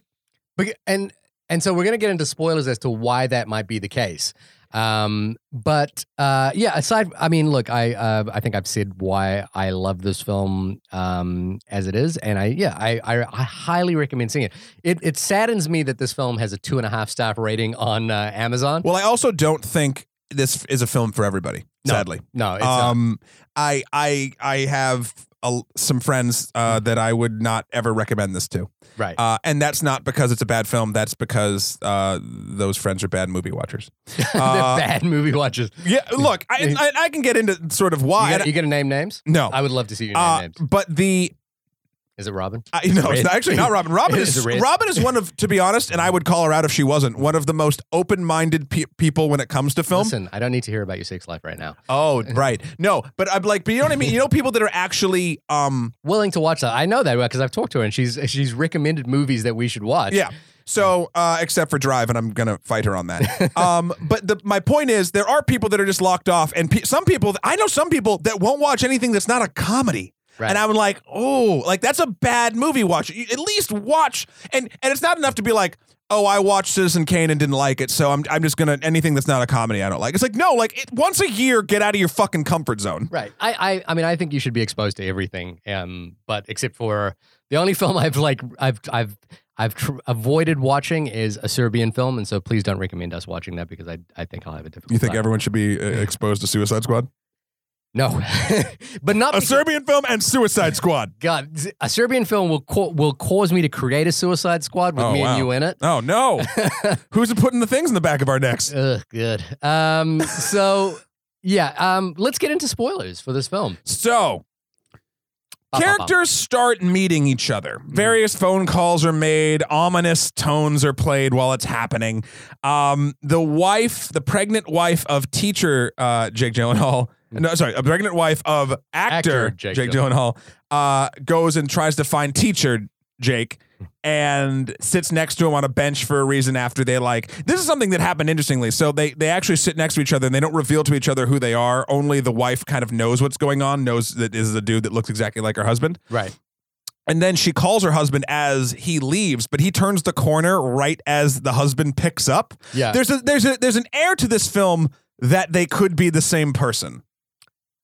But, and and so we're gonna get into spoilers as to why that might be the case. Um, but uh, yeah, aside, I mean, look, I uh, I think I've said why I love this film um, as it is, and I yeah, I, I I highly recommend seeing it. It it saddens me that this film has a two and a half star rating on uh, Amazon. Well, I also don't think this is a film for everybody. No, sadly, no, it's not. um, I I I have a, some friends uh, that I would not ever recommend this to, right. uh, and that's not because it's a bad film. That's because uh, those friends are bad movie watchers. *laughs* They're uh, bad movie watchers. Yeah, look, I, I I can get into sort of why. You, got, you gonna name names? no, I would love to see you name uh, names. but the Is it Robin? I, no, it's not- actually not Robin. Robin *laughs* Is is? Robin is one of, to be honest, and I would call her out if she wasn't one of the most open-minded pe- people when it comes to film. Listen, I don't need to hear about your sex life right now. Oh, right. No, but I'm like, but you know what I mean. You know, people that are actually, um, Willing to watch that? I know that because I've talked to her and she's she's recommended movies that we should watch. yeah. So, uh, except for Drive, and I'm gonna fight her on that. *laughs* um, but the, my point is, there are people that are just locked off, and pe- some people, I know some people that won't watch anything that's not a comedy. Right. And I'm like, oh, like that's a bad movie. Watch You at least watch, and and it's not enough to be like, oh, I watched Citizen Kane and didn't like it, so I'm I'm just gonna anything that's not a comedy I don't like. It's like no, like it, once a year, get out of your fucking comfort zone. Right. I, I I mean I think you should be exposed to everything. Um, but except for the only *laughs* film I've like I've I've I've tr- avoided watching is a Serbian film, and so please don't recommend us watching that because I I think I'll have a difficult. You think time. everyone should be uh, exposed to Suicide Squad? No, *laughs* but not A because- Serbian film and Suicide Squad. *laughs* God, a Serbian film will co- will cause me to create a Suicide Squad with Oh, me wow. and you in it. Oh no! *laughs* Who's putting the things in the back of our necks? Ugh, good. Um, so yeah, um, let's get into spoilers for this film. So, characters start meeting each other. Mm-hmm. Various phone calls are made. Ominous tones are played while it's happening. Um, the wife, the pregnant wife of teacher uh, Jake Gyllenhaal, no, sorry, a pregnant wife of actor, Actor Jake Jake, Gyllenhaal, uh, goes and tries to find teacher Jake. And sits next to him on a bench for a reason after they like this is something that happened interestingly. So they they actually sit next to each other and they don't reveal to each other who they are. Only the wife kind of knows what's going on, knows that this is a dude that looks exactly like her husband. Right. And then she calls her husband as he leaves, but he turns the corner right as the husband picks up. Yeah. There's a there's a there's an air to this film that they could be the same person.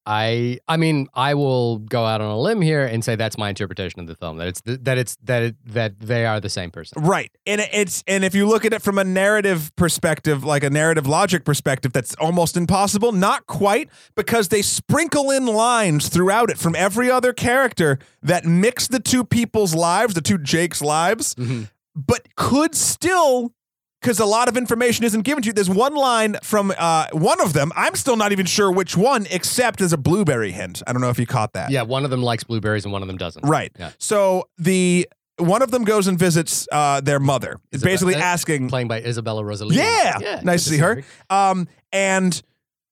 I I mean I will go out on a limb here and say that's my interpretation of the film that it's that it's that it, that they are the same person. Right. And it's and if you look at it from a narrative perspective, like a narrative logic perspective, that's almost impossible. Not quite, because they sprinkle in lines throughout it from every other character that mix the two people's lives, the two Jake's lives, Mhm. but could still because a lot of information isn't given to you. There's one line from uh, one of them. I'm still not even sure which one, except as a blueberry hint. I don't know if you caught that. Yeah, one of them likes blueberries and one of them doesn't. Right. Yeah. So the one of them goes and visits uh, their mother. It's Isabel- basically asking, Playing by Isabella Rossellini. Yeah. Nice to see her. um, and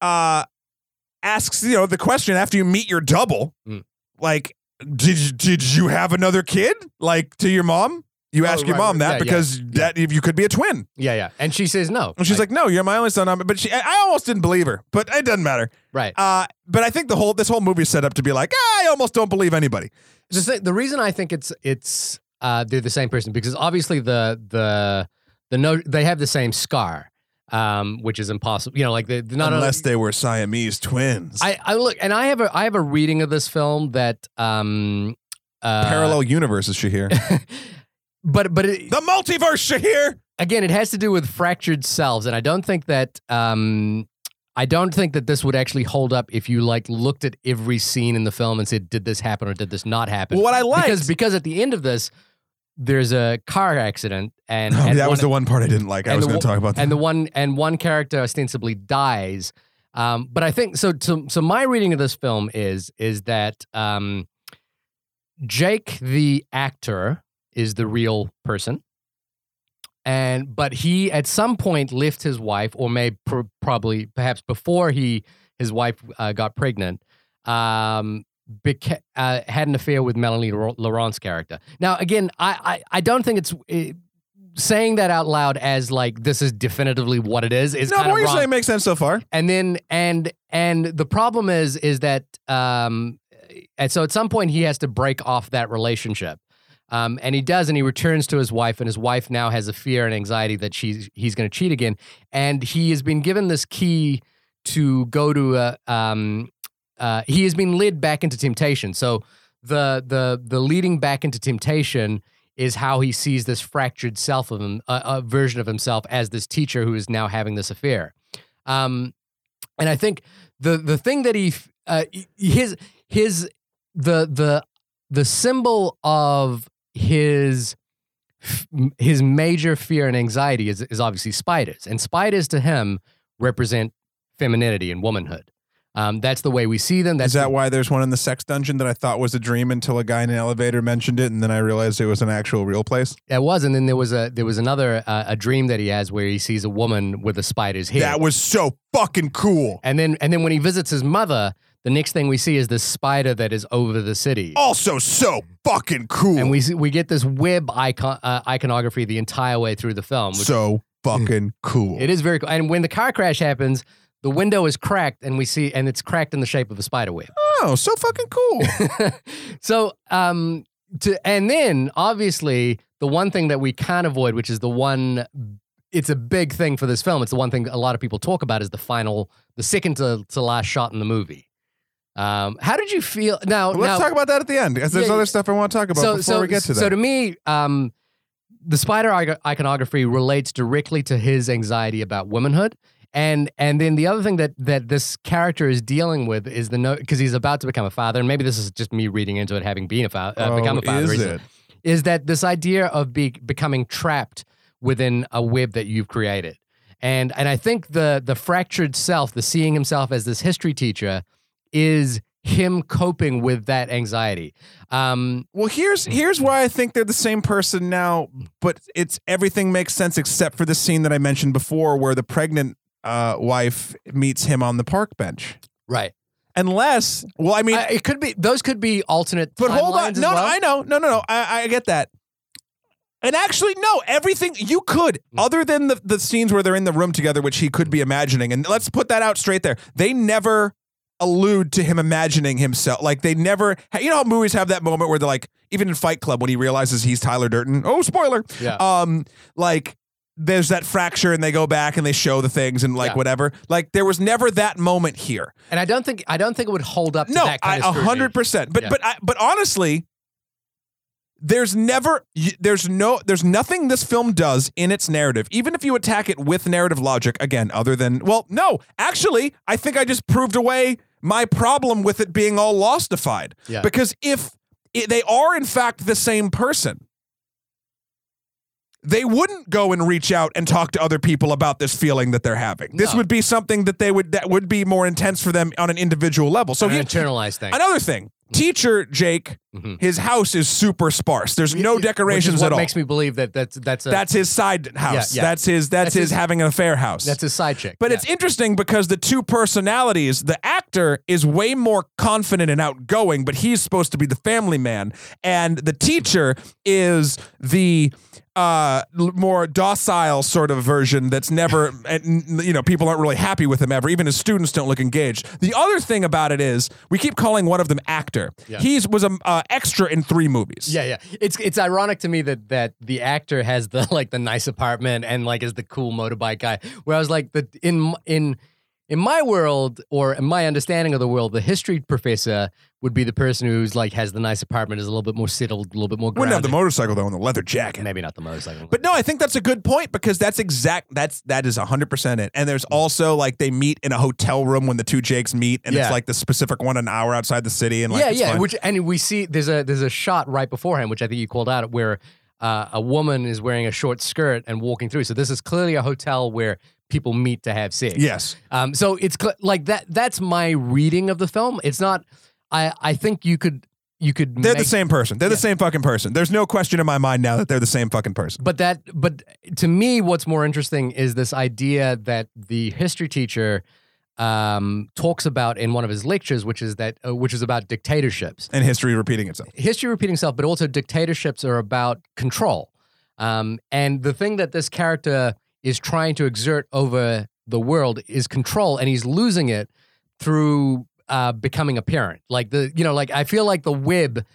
uh, asks you know the question after you meet your double, Mm. like, did did you have another kid? Like to your mom? You Oh, ask your right, mom that Yeah, yeah, because yeah. that if you could be a twin. Yeah, yeah. And she says no. And she's like, "No, you're my only son." But she, I almost didn't believe her, but it doesn't matter. right. Uh, but I think the whole this whole movie is set up to be like, "Ah, I almost don't believe anybody. the, the reason I think it's it's uh, they're the same person because obviously the the the no they have the same scar, um, which is impossible. You know, like they not Unless only, they were Siamese twins. I, I look and I have a I have a reading of this film that um uh, Parallel universes, Shahir. *laughs* but but it, the multiverse, Shahir. again, it has to do with fractured selves, and I don't think that um, I don't think that this would actually hold up if you like looked at every scene in the film and said, "Did this happen or did this not happen?" Well, what I like because because at the end of this, there's a car accident, and, Oh, and that was the one part I didn't like. I was going to talk about that. and the one and one character ostensibly dies. Um, but I think so. So, so my reading of this film is is that um, Jake, the actor, is the real person, and but he at some point left his wife, or may pr- probably perhaps before he his wife uh, got pregnant. Um, beca- uh, had an affair with Melanie Lau- Laurent's character. Now, again, I I, I don't think it's. eh, saying that out loud as like this is definitively what it is is no, kind of what you're wrong. saying makes sense so far. and then and and the problem is is that um and so at some point he has to break off that relationship um and he does and he returns to his wife and his wife now has a fear and anxiety that she's he's going to cheat again and he has been given this key to go to a um uh he has been led back into temptation so the the the leading back into temptation is how he sees this fractured self of him, a, a version of himself as this teacher who is now having this affair. Um, and I think the the thing that he uh, his his the the the symbol of his his major fear and anxiety is is obviously spiders, and spiders to him represent femininity and womanhood. Um, that's the way we see them. That's Is that the- why there's one in the sex dungeon that I thought was a dream until a guy in an elevator mentioned it, and then I realized it was an actual real place? It was, and then there was a there was another uh, a dream that he has where he sees a woman with a spider's head. That was so fucking cool. and then and then when he visits his mother, the next thing we see is this spider that is over the city. Also, so fucking cool. And we see, we get this web icon uh, iconography the entire way through the film. Which so fucking cool. it is very cool. And when the car crash happens, the window is cracked, and we see and it's cracked in the shape of a spider web. Oh, so fucking cool. *laughs* so um to and then obviously the one thing that we can't avoid which is the one it's a big thing for this film it's the one thing a lot of people talk about is the final the second to, to last shot in the movie um how did you feel now Let's now, talk about that at the end, because there's Yeah, other stuff I want to talk about so before so we get to that. so to me um the spider iconography relates directly to his anxiety about womanhood and and then the other thing that that this character is dealing with is the no because he's about to become a father and maybe this is just me reading into it having been a father uh, oh, become a father is it? is that this idea of be, becoming trapped within a web that you've created. And and I think the the fractured self, the seeing himself as this history teacher is him coping with that anxiety. Um, Well, here's here's why I think they're the same person now, but it's everything makes sense except for the scene that I mentioned before, where the pregnant uh, wife meets him on the park bench. right. Unless, well, I mean, Uh, it could be those could be alternate. but hold on, no, no. I know, no, no, no, I, I get that. And actually, no, everything you could, Mm. other than the, the scenes where they're in the room together, which he could be imagining. And let's put that out straight there. They never allude to him imagining himself. Like they never, you know how movies have that moment where they're like, even in Fight Club, when he realizes he's Tyler Durden. Oh, spoiler. Yeah. Um, like there's that fracture and they go back and they show the things and like Yeah. whatever. Like there was never that moment here. and I don't think I don't think it would hold up. No, that I kind a hundred percent. But Yeah. but I, but honestly, there's never there's no there's nothing this film does in its narrative, even if you attack it with narrative logic. Again, other than well, no, actually, I think I just proved away my problem with it being all lostified. Yeah. Because if i they are in fact the same person. They wouldn't go and reach out and talk to other people about this feeling that they're having. This No. would be something that they would that would be more intense for them on an individual level. So An he, internalized thing. Another thing, teacher Jake, Mhm. his house is super sparse. There's no Which is decorations what at all. Makes me believe that that's that's a that's his side house. yeah. That's his. That's, That's his, his- having an affair house. that's a side chick. But Yeah. it's interesting because the two personalities, the actor is way more confident and outgoing, but he's supposed to be the family man, and the teacher is the uh more docile sort of version that's never *laughs* and you know people aren't really happy with him ever even his students don't look engaged the other thing about it is we keep calling one of them actor Yeah. he's was a uh, extra in three movies Yeah, yeah. It's it's ironic to me that that the actor has the *laughs* like the nice apartment and like is the cool motorbike guy. Where I was like the in in in my world or in my understanding of the world, the history professor would be the person who's like has the nice apartment, is a little bit more settled, a little bit more wouldn't have the motorcycle though and the leather jacket Maybe not the motorcycle. But no, I think that's a good point because that's exact. That's that is hundred percent it. And there's also like they meet in a hotel room when the two Jakes meet, and it's Yeah. like the specific one an hour outside the city, and like yeah, it's yeah. fun. Which and we see there's a there's a shot right beforehand, which I think you called out, where uh, a woman is wearing a short skirt and walking through. So this is clearly a hotel where people meet to have sex. yes, Um, so it's cl- like that. That's my reading of the film. It's not. I I think you could you could. they're make, the same person. They're the same fucking person. There's no question in my mind now that they're the same fucking person. But that. But to me, what's more interesting is this idea that the history teacher um, talks about in one of his lectures, which is that uh, which is about dictatorships. And history repeating itself. history repeating itself, but also dictatorships are about control. Um, and the thing that this character is trying to exert over the world is control, and he's losing it through uh, becoming a parent. Like the, you know, like I feel like the web,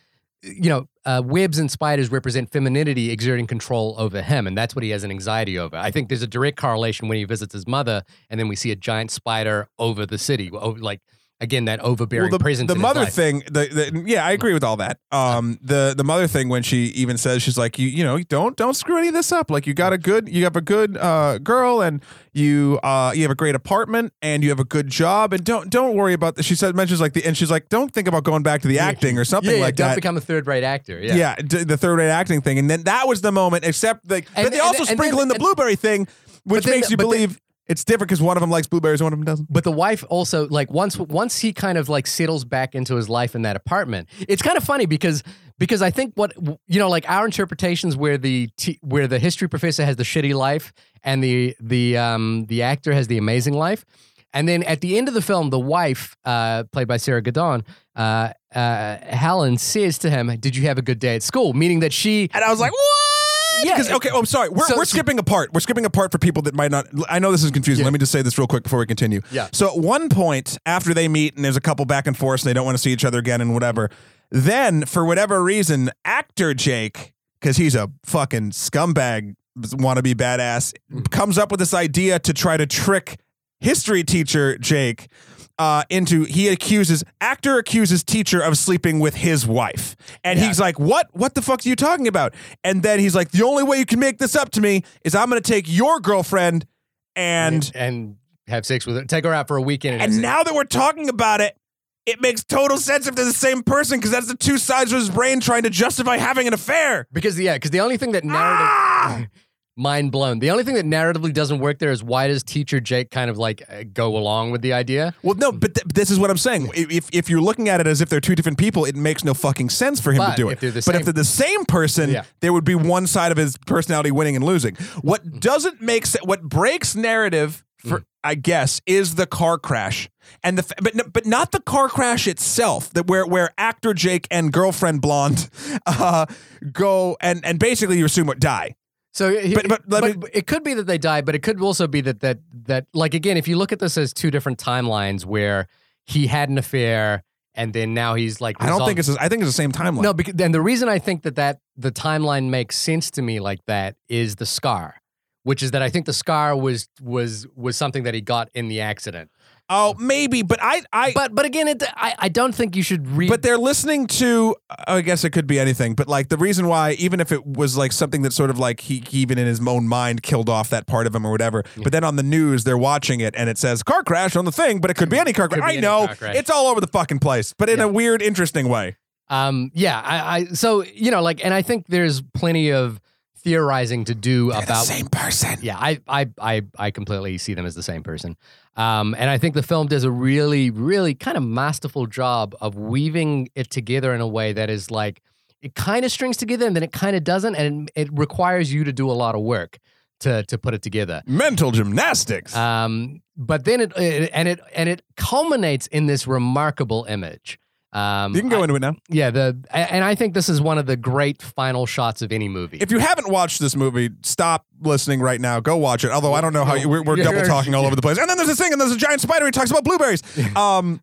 you know, uh, webs and spiders represent femininity exerting control over him, and that's what he has an anxiety over. I think there's a direct correlation when he visits his mother, and then we see a giant spider over the city, like again that overbearing the, presence. the mother thing, the, the yeah, I agree with all that. Um, the the mother thing when she even says she's like, you you know, don't don't screw any of this up. Like you got a good, you have a good uh girl, and you uh you have a great apartment, and you have a good job, and don't don't worry about this. She said mentions like the and she's like, don't think about going back to the acting or something yeah, yeah, like don't that. become a third rate actor. Yeah. yeah, d- the third rate acting thing, and then that was the moment. Except like, And- but they and- also and sprinkle in the blueberry thing, which makes you believe it's different because one of them likes blueberries, one of them doesn't. But the wife also like once once he kind of like settles back into his life in that apartment. It's kind of funny because because I think what you know like our interpretations where the t- where the history professor has the shitty life and the the um the actor has the amazing life. And then at the end of the film, the wife, uh, played by Sarah Gadon, uh, uh, Helen says to him, "Did you have a good day at school?" Meaning that she And I was like, what? Yeah, Because okay, oh, I'm sorry. We're, So- we're skipping a part. We're skipping a part for people that might not. I know this is confusing. Yeah. Let me just say this real quick before we continue. Yeah. So at one point after they meet and there's a couple back and forth and they don't want to see each other again and whatever, then for whatever reason, actor Jake, because he's a fucking scumbag, wannabe badass, Mm. comes up with this idea to try to trick history teacher Jake uh, into he accuses actor accuses teacher of sleeping with his wife, and Yeah. he's like, "What? What the fuck are you talking about?" And then he's like, "The only way you can make this up to me is I'm going to take your girlfriend and." and have sex with her, take her out for a weekend, have And now that we're talking about it, it makes total sense if they're the same person because that's the two sides of his brain trying to justify having an affair. because yeah, because the only thing that narrative Ah! Mind blown. The only thing that narratively doesn't work there is why does teacher Jake kind of like uh, go along with the idea? Well, no, but th- this is what I'm saying. If if you're looking at it as if they're two different people, it makes no fucking sense for him But to do it. if they're the but if same- they're the same person, Yeah. there would be one side of his personality winning and losing. What doesn't make sense, what breaks narrative for Mm. I guess is the car crash. And the f- but n- but not the car crash itself that where where actor Jake and girlfriend blonde *laughs* uh, go and and basically you assume what die. So, he- But- but me- but it could be that they died, but it could also be that that that like again, if you look at this as two different timelines where he had an affair and then now he's like I don't think it's I think it's the same timeline. no. Because then the reason I think that that the timeline makes sense to me like that is the scar, which is that I think the scar was was was something that he got in the accident. Oh, maybe, but I I But but again, it I, I don't think you should read. But they're listening to. I guess it could be anything. But like the reason why, even if it was like something that sort of like he, he even in his own mind killed off that part of him or whatever. But then on the news, they're watching it and it says car crash on the thing, but it could be any car crash. be I any know car crash. it's all over the fucking place, but in a weird, interesting way. Um, yeah, I, I so you know, like, and I think there's plenty of theorizing to do about. The same person. Yeah, I, I, I, I completely see them as the same person. Um, and I think the film does a really, really kind of masterful job of weaving it together in a way that is like it kind of strings together and then it kind of doesn't, and it requires you to do a lot of work to to put it together. Mental gymnastics. Um, but then it, it and it and it culminates in this remarkable image. Um, you can go I- into it now. yeah, the and I think this is one of the great final shots of any movie. If you haven't watched this movie, stop listening right now. Go watch it. Although I don't know how you, we're, we're double *laughs* talking all over the place. And then there's this thing, and there's a giant spider. He talks about blueberries. *laughs* Um,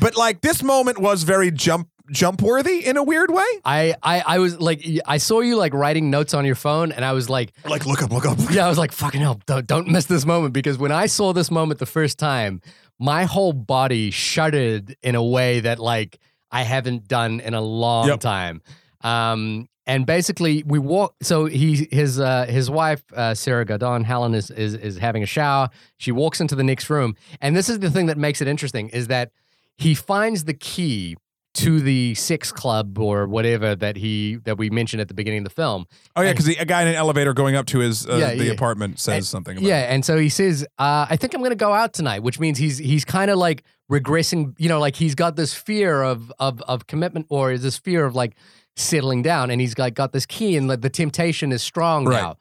but like this moment was very jump jump worthy in a weird way. I, I I was like I saw you like writing notes on your phone and I was like Like look up, look up. yeah I was like fucking hell don't, don't miss this moment because when I saw this moment the first time my whole body shuddered in a way that like I haven't done in a long Yep. time. Um and basically we walk so he his uh his wife uh Sarah Gadon Helen is, is is having a shower. She walks into the next room. And this is the thing that makes it interesting is that he finds the key to the six club or whatever that he that we mentioned at the beginning of the film. Oh yeah, because a guy in an elevator going up to his uh, Yeah, the yeah. apartment says And- something. About Yeah, and so he says, uh, "I think I'm going to go out tonight," which means he's he's kind of like regressing. You know, like he's got this fear of of of commitment or is this fear of like settling down, and he's like got this key, and like, the temptation is strong Right. now.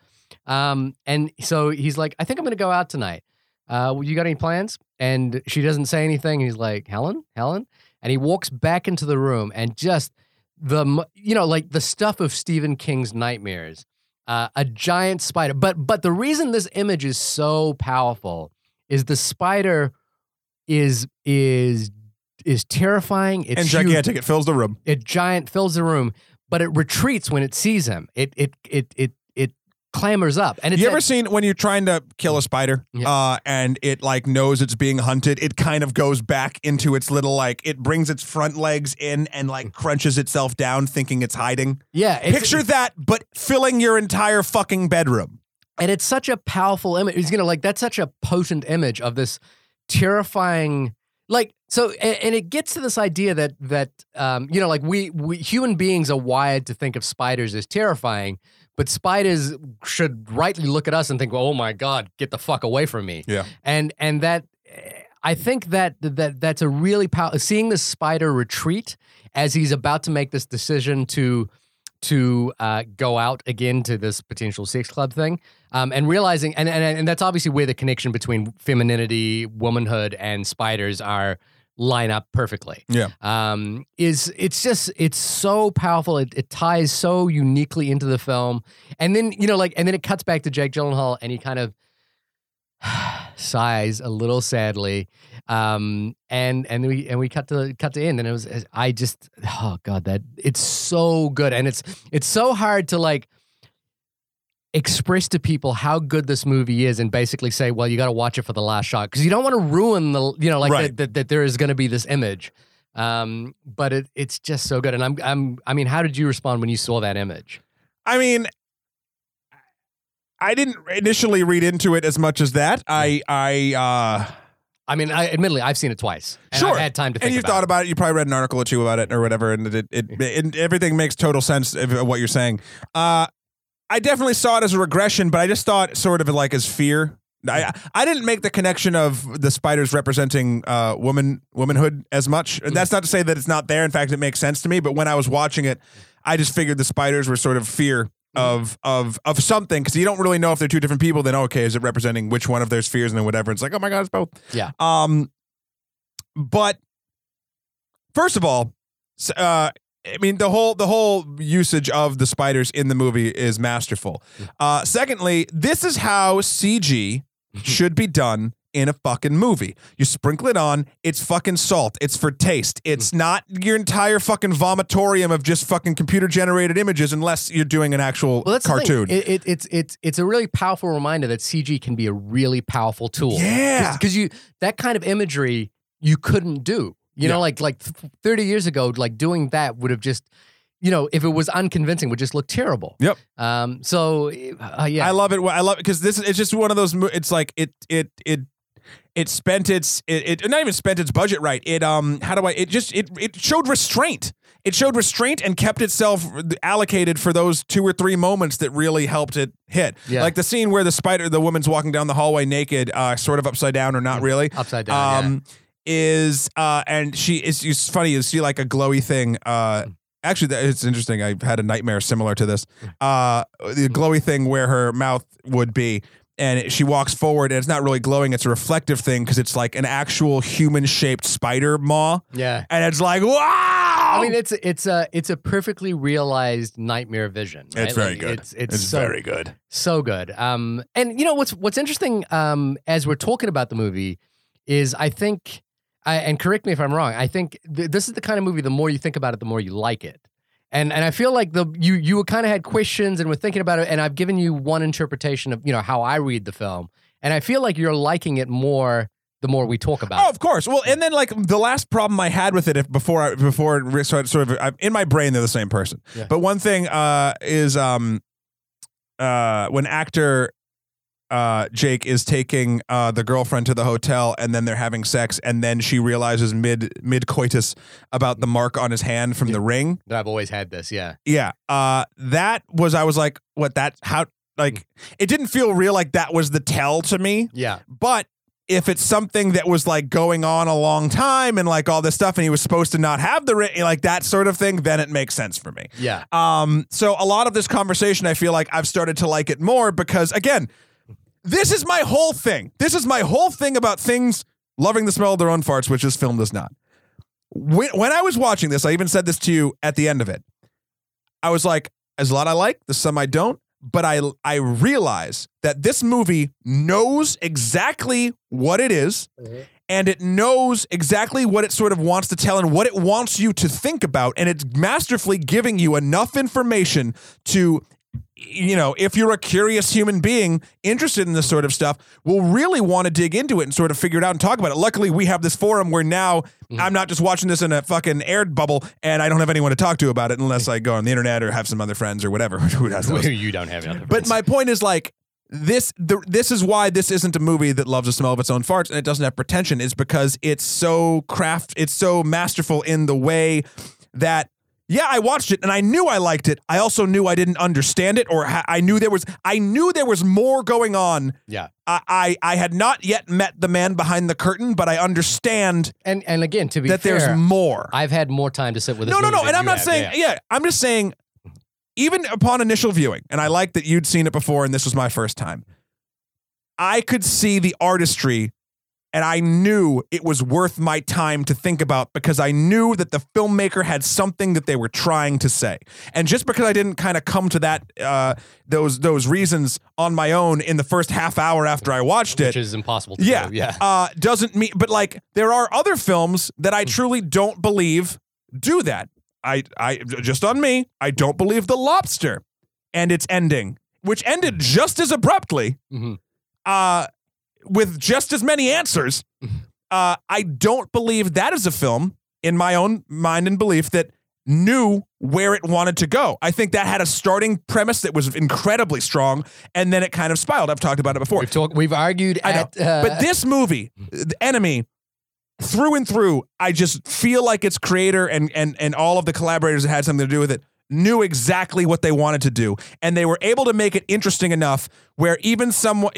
Um, and so he's like, "I think I'm going to go out tonight. Uh, you got any plans?" And she doesn't say anything. He's like, "Helen, Helen," and he walks back into the room and just the you know like the stuff of Stephen King's nightmares uh, a giant spider. But but the reason this image is so powerful is the spider is is is terrifying. It's and huge. gigantic. It fills the room. It giant fills the room, but it retreats when it sees him. It it it it it clambers up. And it's you ever seen when you're trying to kill a spider, Yeah. uh, and it like knows it's being hunted? It kind of goes back into its little like it brings its front legs in and like crunches itself down, thinking it's hiding. yeah, it's, Picture that, but filling your entire fucking bedroom. and it's such a powerful image. He's gonna like that's such a potent image of this terrifying, like so, and, and it gets to this idea that that um, you know, like we we human beings are wired to think of spiders as terrifying, but spiders should rightly look at us and think, "Oh my god, get the fuck away from me!" Yeah. and and that. I think that that that's a really power. Seeing the spider retreat as he's about to make this decision to to uh, go out again to this potential sex club thing, um, and realizing, and, and and that's obviously where the connection between femininity, womanhood, and spiders are line up perfectly. Yeah. Um, is it's just it's so powerful. It, it ties so uniquely into the film, and then you know, like, and then it cuts back to Jake Gyllenhaal, and he kind of sighs a little sadly um and and we and we cut to cut to end and it was i just oh god that it's so good and it's it's so hard to like express to people how good this movie is and basically say well you got to watch it for the last shot because you don't want to ruin the you know like Right. that, that, that there is going to be this image um but it it's just so good and i'm i'm i mean how did you respond when you saw that image I mean, I didn't initially read into it as much as that. I, I, uh, i mean I, admittedly i've seen it twice and Sure. i've had time to think and you about thought it. about it. You probably read an article or two about it or whatever, and it, it, it, and everything makes total sense of what you're saying. Uh, I definitely saw it as a regression, but I just thought sort of like as fear. I I didn't make the connection of the spiders representing uh, woman womanhood as much. And that's not to say that it's not there. In fact, it makes sense to me. But when I was watching it, I just figured the spiders were sort of fear of of of something because you don't really know if they're two different people. Then okay, is it representing which one of their spheres and then whatever? It's like oh my god, it's both. Yeah. Um, but first of all, uh, I mean the whole the whole usage of the spiders in the movie is masterful. Uh, secondly, this is how CG *laughs* should be done in a fucking movie. You sprinkle it on, it's fucking salt. It's for taste. It's not your entire fucking vomitorium of just fucking computer generated images unless you're doing an actual Well, that's the thing. cartoon. It, it, it's it's it's a really powerful reminder that CG can be a really powerful tool. Yeah. because you that kind of imagery you couldn't do. You Yeah. know, like like thirty years ago, like doing that would have just, you know, if it was unconvincing, would just look terrible. Yep. Um. So, uh, yeah. I love it. I love it because this is it's just one of those. It's like it it it it spent its it, it not even spent its budget right. It um how do I it just it it showed restraint. It showed restraint and kept itself allocated for those two or three moments that really helped it hit. Yeah. Like the scene where the spider, the woman's walking down the hallway naked, uh, sort of upside down or not really. Upside down. Um, is uh, and she is. It's funny. You see like a glowy thing. Uh, actually, that, it's interesting. I had a nightmare similar to this. Uh, the glowy thing where her mouth would be. And it- she walks forward, and it's not really glowing. It's a reflective thing because it's like an actual human-shaped spider maw, yeah. and it's like, wow! I mean, it's it's a it's a perfectly realized nightmare vision. right? it's very Like, good. It's it's, so, very good. so good. Um, and you know what's what's interesting um, as we're talking about the movie is I think, I, and correct me if I'm wrong. I think th- this is the kind of movie. The more you think about it, the more you like it. And and I feel like the you you kind of had questions and were thinking about it, and I've given you one interpretation of you know how I read the film, and I feel like you're liking it more the more we talk about. It. Oh, it. of course. Well, and then like the last problem I had with it, if before I before it re- sort of I, in my brain they're the same person. Yeah. But one thing uh, is um, uh, when actor uh, Jake is taking uh, the girlfriend to the hotel, and then they're having sex, and then she realizes mid mid coitus about the mark on his hand from the ring. That I've always had this. Yeah. Yeah, uh, that was I was like, what that how like it didn't feel real like that was the tell to me. Yeah. But if it's something that was like going on a long time and like all this stuff, and he was supposed to not have the ring, like that sort of thing, then it makes sense for me. Yeah. Um, so a lot of this conversation, I feel like I've started to like it more because again, this is my whole thing. This is my whole thing about things loving the smell of their own farts, which this film does not. When, when I was watching this, I even said this to you at the end of it. I was like, there's a lot I like, there's some I don't, but I I realize that this movie knows exactly what it is, mm-hmm. and it knows exactly what it sort of wants to tell and what it wants you to think about, and it's masterfully giving you enough information to you know, if you're a curious human being interested in this sort of stuff, will really want to dig into it and sort of figure it out and talk about it. Luckily, we have this forum where now mm-hmm. I'm not just watching this in a fucking air bubble and I don't have anyone to talk to about it unless I go on the internet or have some other friends or whatever. *laughs* Who has those? *laughs* you don't have nothing. But my point is like this the, this is why this isn't a movie that loves the smell of its own farts and it doesn't have pretension is because it's so craft it's so masterful in the way that yeah, I watched it and I knew I liked it. I also knew I didn't understand it or ha- I knew there was I knew there was more going on. yeah. I, I I had not yet met the man behind the curtain, but I understand And and again, to be that fair, there's more. I've had more time to sit with No, no, no. And I'm not have, saying, yeah. yeah. I'm just saying, even upon initial viewing, and I like that you'd seen it before and this was my first time, I could see the artistry and I knew it was worth my time to think about because I knew that the filmmaker had something that they were trying to say. And just because I didn't kind of come to that, uh, those, those reasons on my own in the first half hour after I watched it, which is impossible to yeah, do. Yeah. Uh, doesn't mean, but like there are other films that I truly don't believe do that. I, I just on me, I don't believe The Lobster and its ending, which ended just as abruptly, Mhm. uh, with just as many answers. *laughs* Uh, I don't believe that is a film in my own mind and belief that knew where it wanted to go. I think that had a starting premise that was incredibly strong, and then it kind of spiraled. I've talked about it before. We've talked. We've argued I know. at. Uh, But this movie, The Enemy, through and through, I just feel like its creator and and and all of the collaborators that had something to do with it knew exactly what they wanted to do, and they were able to make it interesting enough where even someone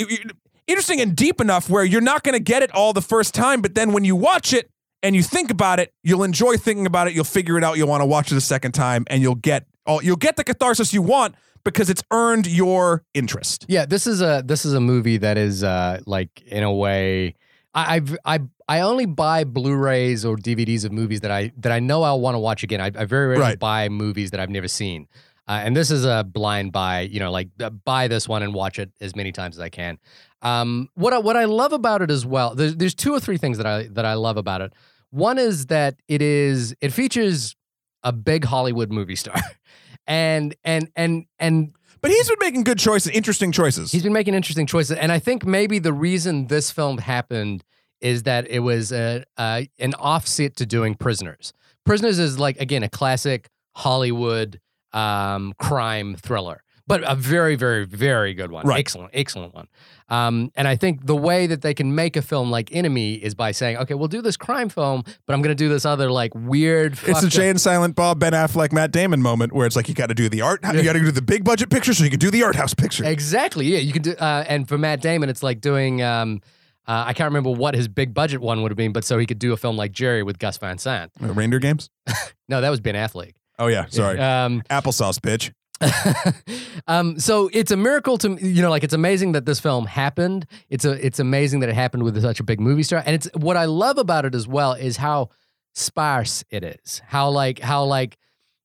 interesting and deep enough where you're not going to get it all the first time, but then when you watch it and you think about it, you'll enjoy thinking about it. You'll figure it out. You'll want to watch it a second time, and you'll get all you'll get the catharsis you want because it's earned your interest. Yeah, this is a this is a movie that is uh like in a way I I've, I I only buy Blu-rays or DVDs of movies that I that I know I'll want to watch again. I, I very rarely Right. buy movies that I've never seen. Uh, and this is a blind buy, you know, like uh, buy this one and watch it as many times as I can. Um, what I, what I love about it as well, there's, there's two or three things that I that I love about it. One is that it is it features a big Hollywood movie star, *laughs* and and and and But he's been making good choices, interesting choices. He's been making interesting choices, and I think maybe the reason this film happened is that it was a, uh, an offset to doing Prisoners. Prisoners is like again a classic Hollywood um, crime thriller, but a very, very, very good one. Right. Excellent, excellent one. Um, and I think the way that they can make a film like Enemy is by saying, okay, we'll do this crime film, but I'm going to do this other like weird. it's a Jay and Silent Bob, Ben Affleck, Matt Damon moment where it's like you got to do the art, you got to do the big budget picture so you can do the art house picture. Exactly. Yeah, you can do. Uh, and for Matt Damon, it's like doing. Um, uh, I can't remember what his big budget one would have been, but so he could do a film like Gerry with Gus Van Sant. Uh, Reindeer games. *laughs* No, that was Ben Affleck. Oh yeah, sorry. Um, Applesauce, bitch. *laughs* um, so it's a miracle to you know, like it's amazing that this film happened. It's a it's amazing that it happened with such a big movie star, and it's what I love about it as well is how sparse it is. How like how like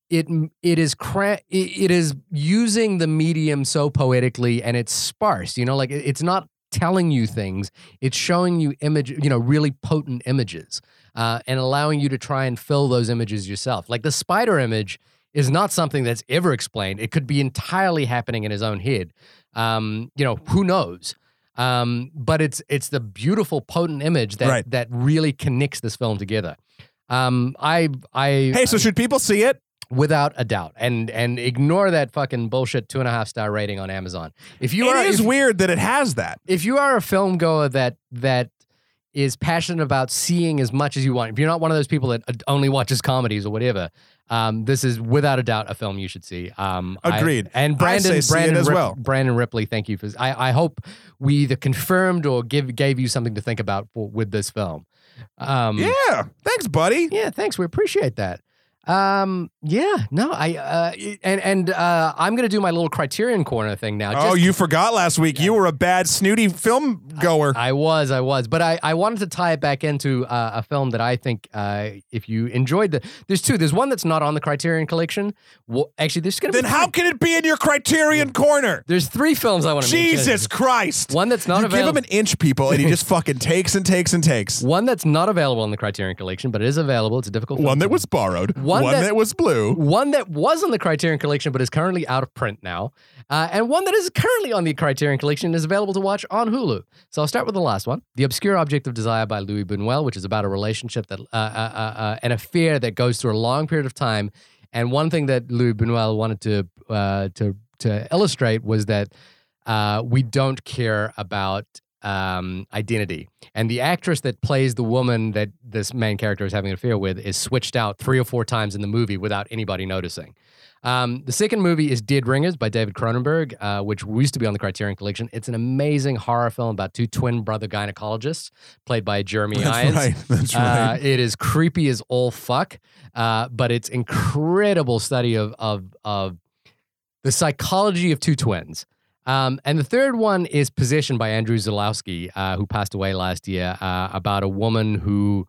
it it is cra- it, is using the medium so poetically, and it's sparse. You know, like it- it's not telling you things; it's showing you image, you know, really potent images, uh, and allowing you to try and fill those images yourself. Like the spider image is not something that's ever explained. It could be entirely happening in his own head. Um, you know, who knows? Um, but it's it's the beautiful, potent image that Right. that really connects this film together. Um, I I Hey, so should people see it? without a doubt, and and ignore that fucking bullshit two and a half star rating on Amazon. If you It are is if, weird that it has that. if you are a film goer that that is passionate about seeing as much as you want, if you're not one of those people that only watches comedies or whatever, um, this is without a doubt a film you should see. Um, I- Agreed. and I Brandon, it Brandon as Rip- well. Brandon Ripley, thank you for. I, I hope we either confirmed or give gave you something to think about for, with this film. Um, Yeah. Thanks, buddy. yeah, thanks. We appreciate that. Um, yeah, no, I uh, and and uh, I'm gonna do my little Criterion Corner thing now. oh, you forgot last week. You were a bad, snooty film goer. I was, I was, but I, I wanted to tie it back into uh, a film that I think uh, if you enjoyed the, there's two. There's one that's not on the Criterion Collection. Well, actually, there's gonna then be how three. can it be in your Criterion corner? There's three films I want to Jesus Christ. One that's not you give him available. an inch, people, and he *laughs* just fucking takes and takes and takes. One that's not available in the Criterion Collection, but it is available. It's a difficult. One that was borrowed, One one, that- that, was blue. one that was on the Criterion Collection but is currently out of print now, uh, and one that is currently on the Criterion Collection and is available to watch on Hulu. So I'll start with the last one, "The Obscure Object of Desire" by Louis Buñuel, which is about a relationship that, uh, uh, uh, uh, an affair that goes through a long period of time. And one thing that Louis Buñuel wanted to uh, to to illustrate was that uh, we don't care about um, identity. And the actress that plays the woman that this main character is having an affair with is switched out three or four times in the movie without anybody noticing. Um, the second movie is Dead Ringers by David Cronenberg, uh, which used to be on the Criterion Collection. It's an amazing horror film about two twin brother gynecologists played by Jeremy That's Irons. right. That's right. Uh, it is creepy as all fuck, uh, but it's incredible study of of of the psychology of two twins. Um, and the third one is Possession by Andrew Zulawski, uh, who passed away last year, uh, about a woman who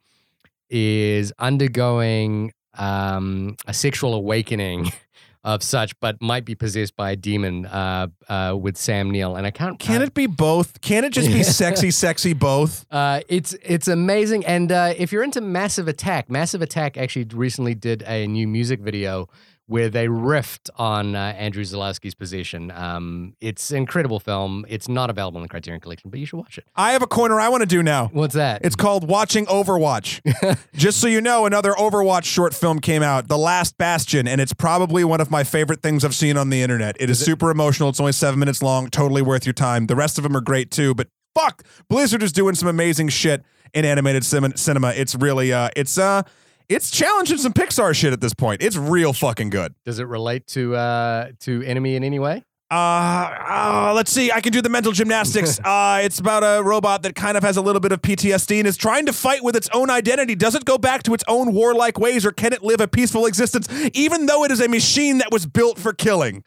is undergoing um, a sexual awakening *laughs* of such, but might be possessed by a demon uh, uh, with Sam Neill. And I can't. Can it be both? Can it just be *laughs* sexy, sexy both? Uh, it's it's amazing, and uh, if you're into Massive Attack, Massive Attack actually recently did a new music video where they riffed on uh, Andrew Zulawski's Possession. Um, it's an incredible film. It's not available in the Criterion Collection, but you should watch it. I have a corner I want to do now. What's that? It's called Watching Overwatch. *laughs* Just so you know, another Overwatch short film came out, The Last Bastion, and it's probably one of my favorite things I've seen on the internet. It is super emotional. It's only seven minutes long, totally worth your time. The rest of them are great too, but fuck, Blizzard is doing some amazing shit in animated cin- cinema. It's really, uh, it's, uh, it's challenging some Pixar shit at this point. It's real fucking good. Does it relate to uh, to Enemy in any way? Uh, uh, let's see. I can do the mental gymnastics. *laughs* uh, it's about a robot that kind of has a little bit of PTSD and is trying to fight with its own identity. Does it go back to its own warlike ways or can it live a peaceful existence even though it is a machine that was built for killing?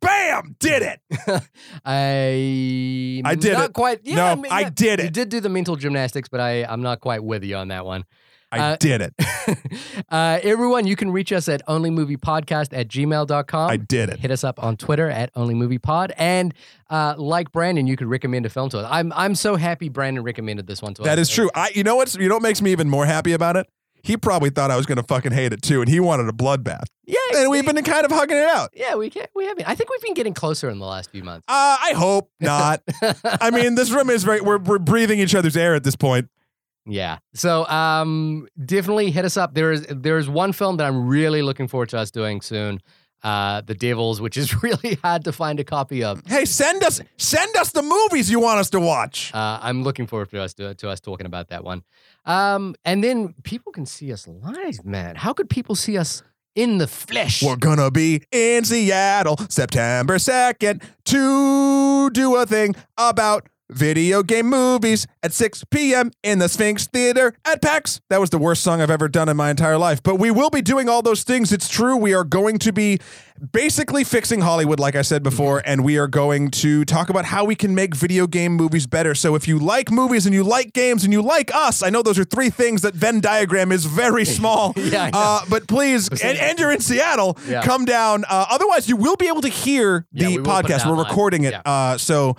Bam! Did it. *laughs* I I did not it. quite. Yeah, No, I, mean, I did You it. did do the mental gymnastics, but I I'm not quite with you on that one. I Uh, did it. *laughs* uh, everyone, you can reach us at onlymoviepodcast at gmail.com. I did it. Hit us up on Twitter at onlymoviepod. And uh, like Brandon, you could recommend a film to us. I'm I'm so happy Brandon recommended this one to us. That is true. I you know what's you know what makes me even more happy about it? He probably thought I was gonna fucking hate it too, and he wanted a bloodbath. Yeah, And we've been kind of hugging it out. yeah, we can't. we have been. I think we've been getting closer in the last few months. Uh, I hope *laughs* not. I mean, this room is very we're we're breathing each other's air at this point. Yeah. So um definitely hit us up. There is there is one film that I'm really looking forward to us doing soon. Uh The Devils, which is *laughs* really hard to find a copy of. Hey, send us send us the movies you want us to watch. Uh, I'm looking forward to us to, to us talking about that one. Um and then people can see us live, man. How could people see us in the flesh? We're gonna be in Seattle September 2nd to do a thing about video game movies at 6 p.m. in the Sphinx Theater at PAX. That was the worst song I've ever done in my entire life. But we will be doing all those things. It's true. We are going to be basically fixing Hollywood, like I said before, and we are going to talk about how we can make video game movies better. So if you like movies and you like games and you like us, I know those are three things that Venn diagram is very *laughs* small. Yeah, Uh, but please, and, and you're in Seattle, Yeah. come down. Uh, otherwise, you will be able to hear Yeah, the we will put it podcast. We're recording it, Yeah. uh, so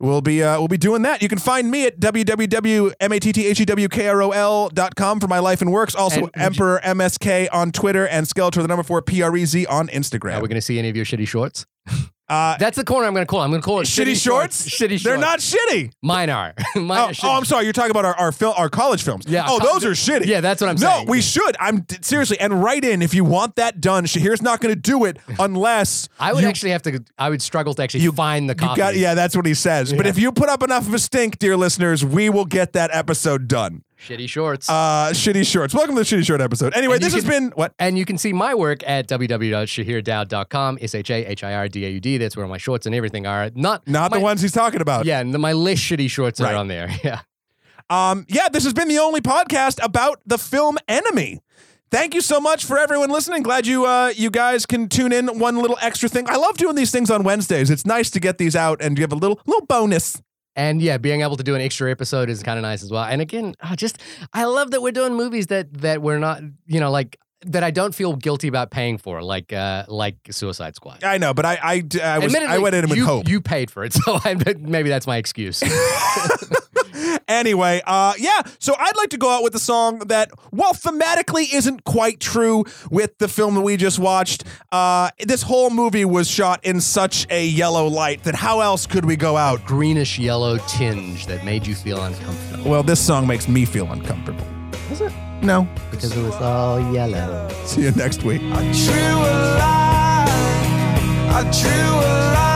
we'll be uh, we'll be doing that. You can find me at www.matthewkrol.com for my life and works. Also, And would you- Emperor MSK on Twitter and Skeletor the number four P R E Z on Instagram. Are we going to see any of your shitty shorts? *laughs* Uh, That's the corner I'm going to call. I'm going to call it shitty shorts? Shitty shorts. They're not shitty. Mine are. *laughs* Mine Oh, are oh, I'm sorry. You're talking about our our, fil- our college films. Yeah, Oh, those are shitty. Yeah, that's what I'm saying. no, we should. I'm seriously and write in if you want that done. Shahir's not going to do it *laughs* unless I would you- actually have to. I would struggle to actually you, find the copy. got yeah, that's what he says. But if you put up enough of a stink, dear listeners, we will get that episode done. Shitty shorts. Uh, shitty shorts. Welcome to the shitty short episode. Anyway, And this has been what? and you can see my work at www.shahirdaud.com. S H A H I R D A U D. That's where my shorts and everything are. Not Not my, the ones he's talking about. Yeah, and the, my list shitty shorts Right. are on there. *laughs* Yeah. Um, yeah, this has been the only podcast about the film Enemy. Thank you so much for everyone listening. Glad you uh, you guys can tune in. One little extra thing. I love doing these things on Wednesdays. It's nice to get these out and give a little little bonus. And yeah, being able to do an extra episode is kind of nice as well. And again, I just I love that we're doing movies that that we're not, you know, like that I don't feel guilty about paying for, like uh like Suicide Squad. I know, but I I, I was I went in with you, hope. You paid for it, *laughs* so I, maybe that's my excuse. *laughs* anyway, uh, yeah. So I'd like to go out with a song that, while thematically isn't quite true with the film that we just watched, uh, this whole movie was shot in such a yellow light that how else could we go out? Greenish yellow tinge that made you feel uncomfortable. Well, this song makes me feel uncomfortable. Was it? No. Because it was all yellow. See you next week. I drew a line. I drew a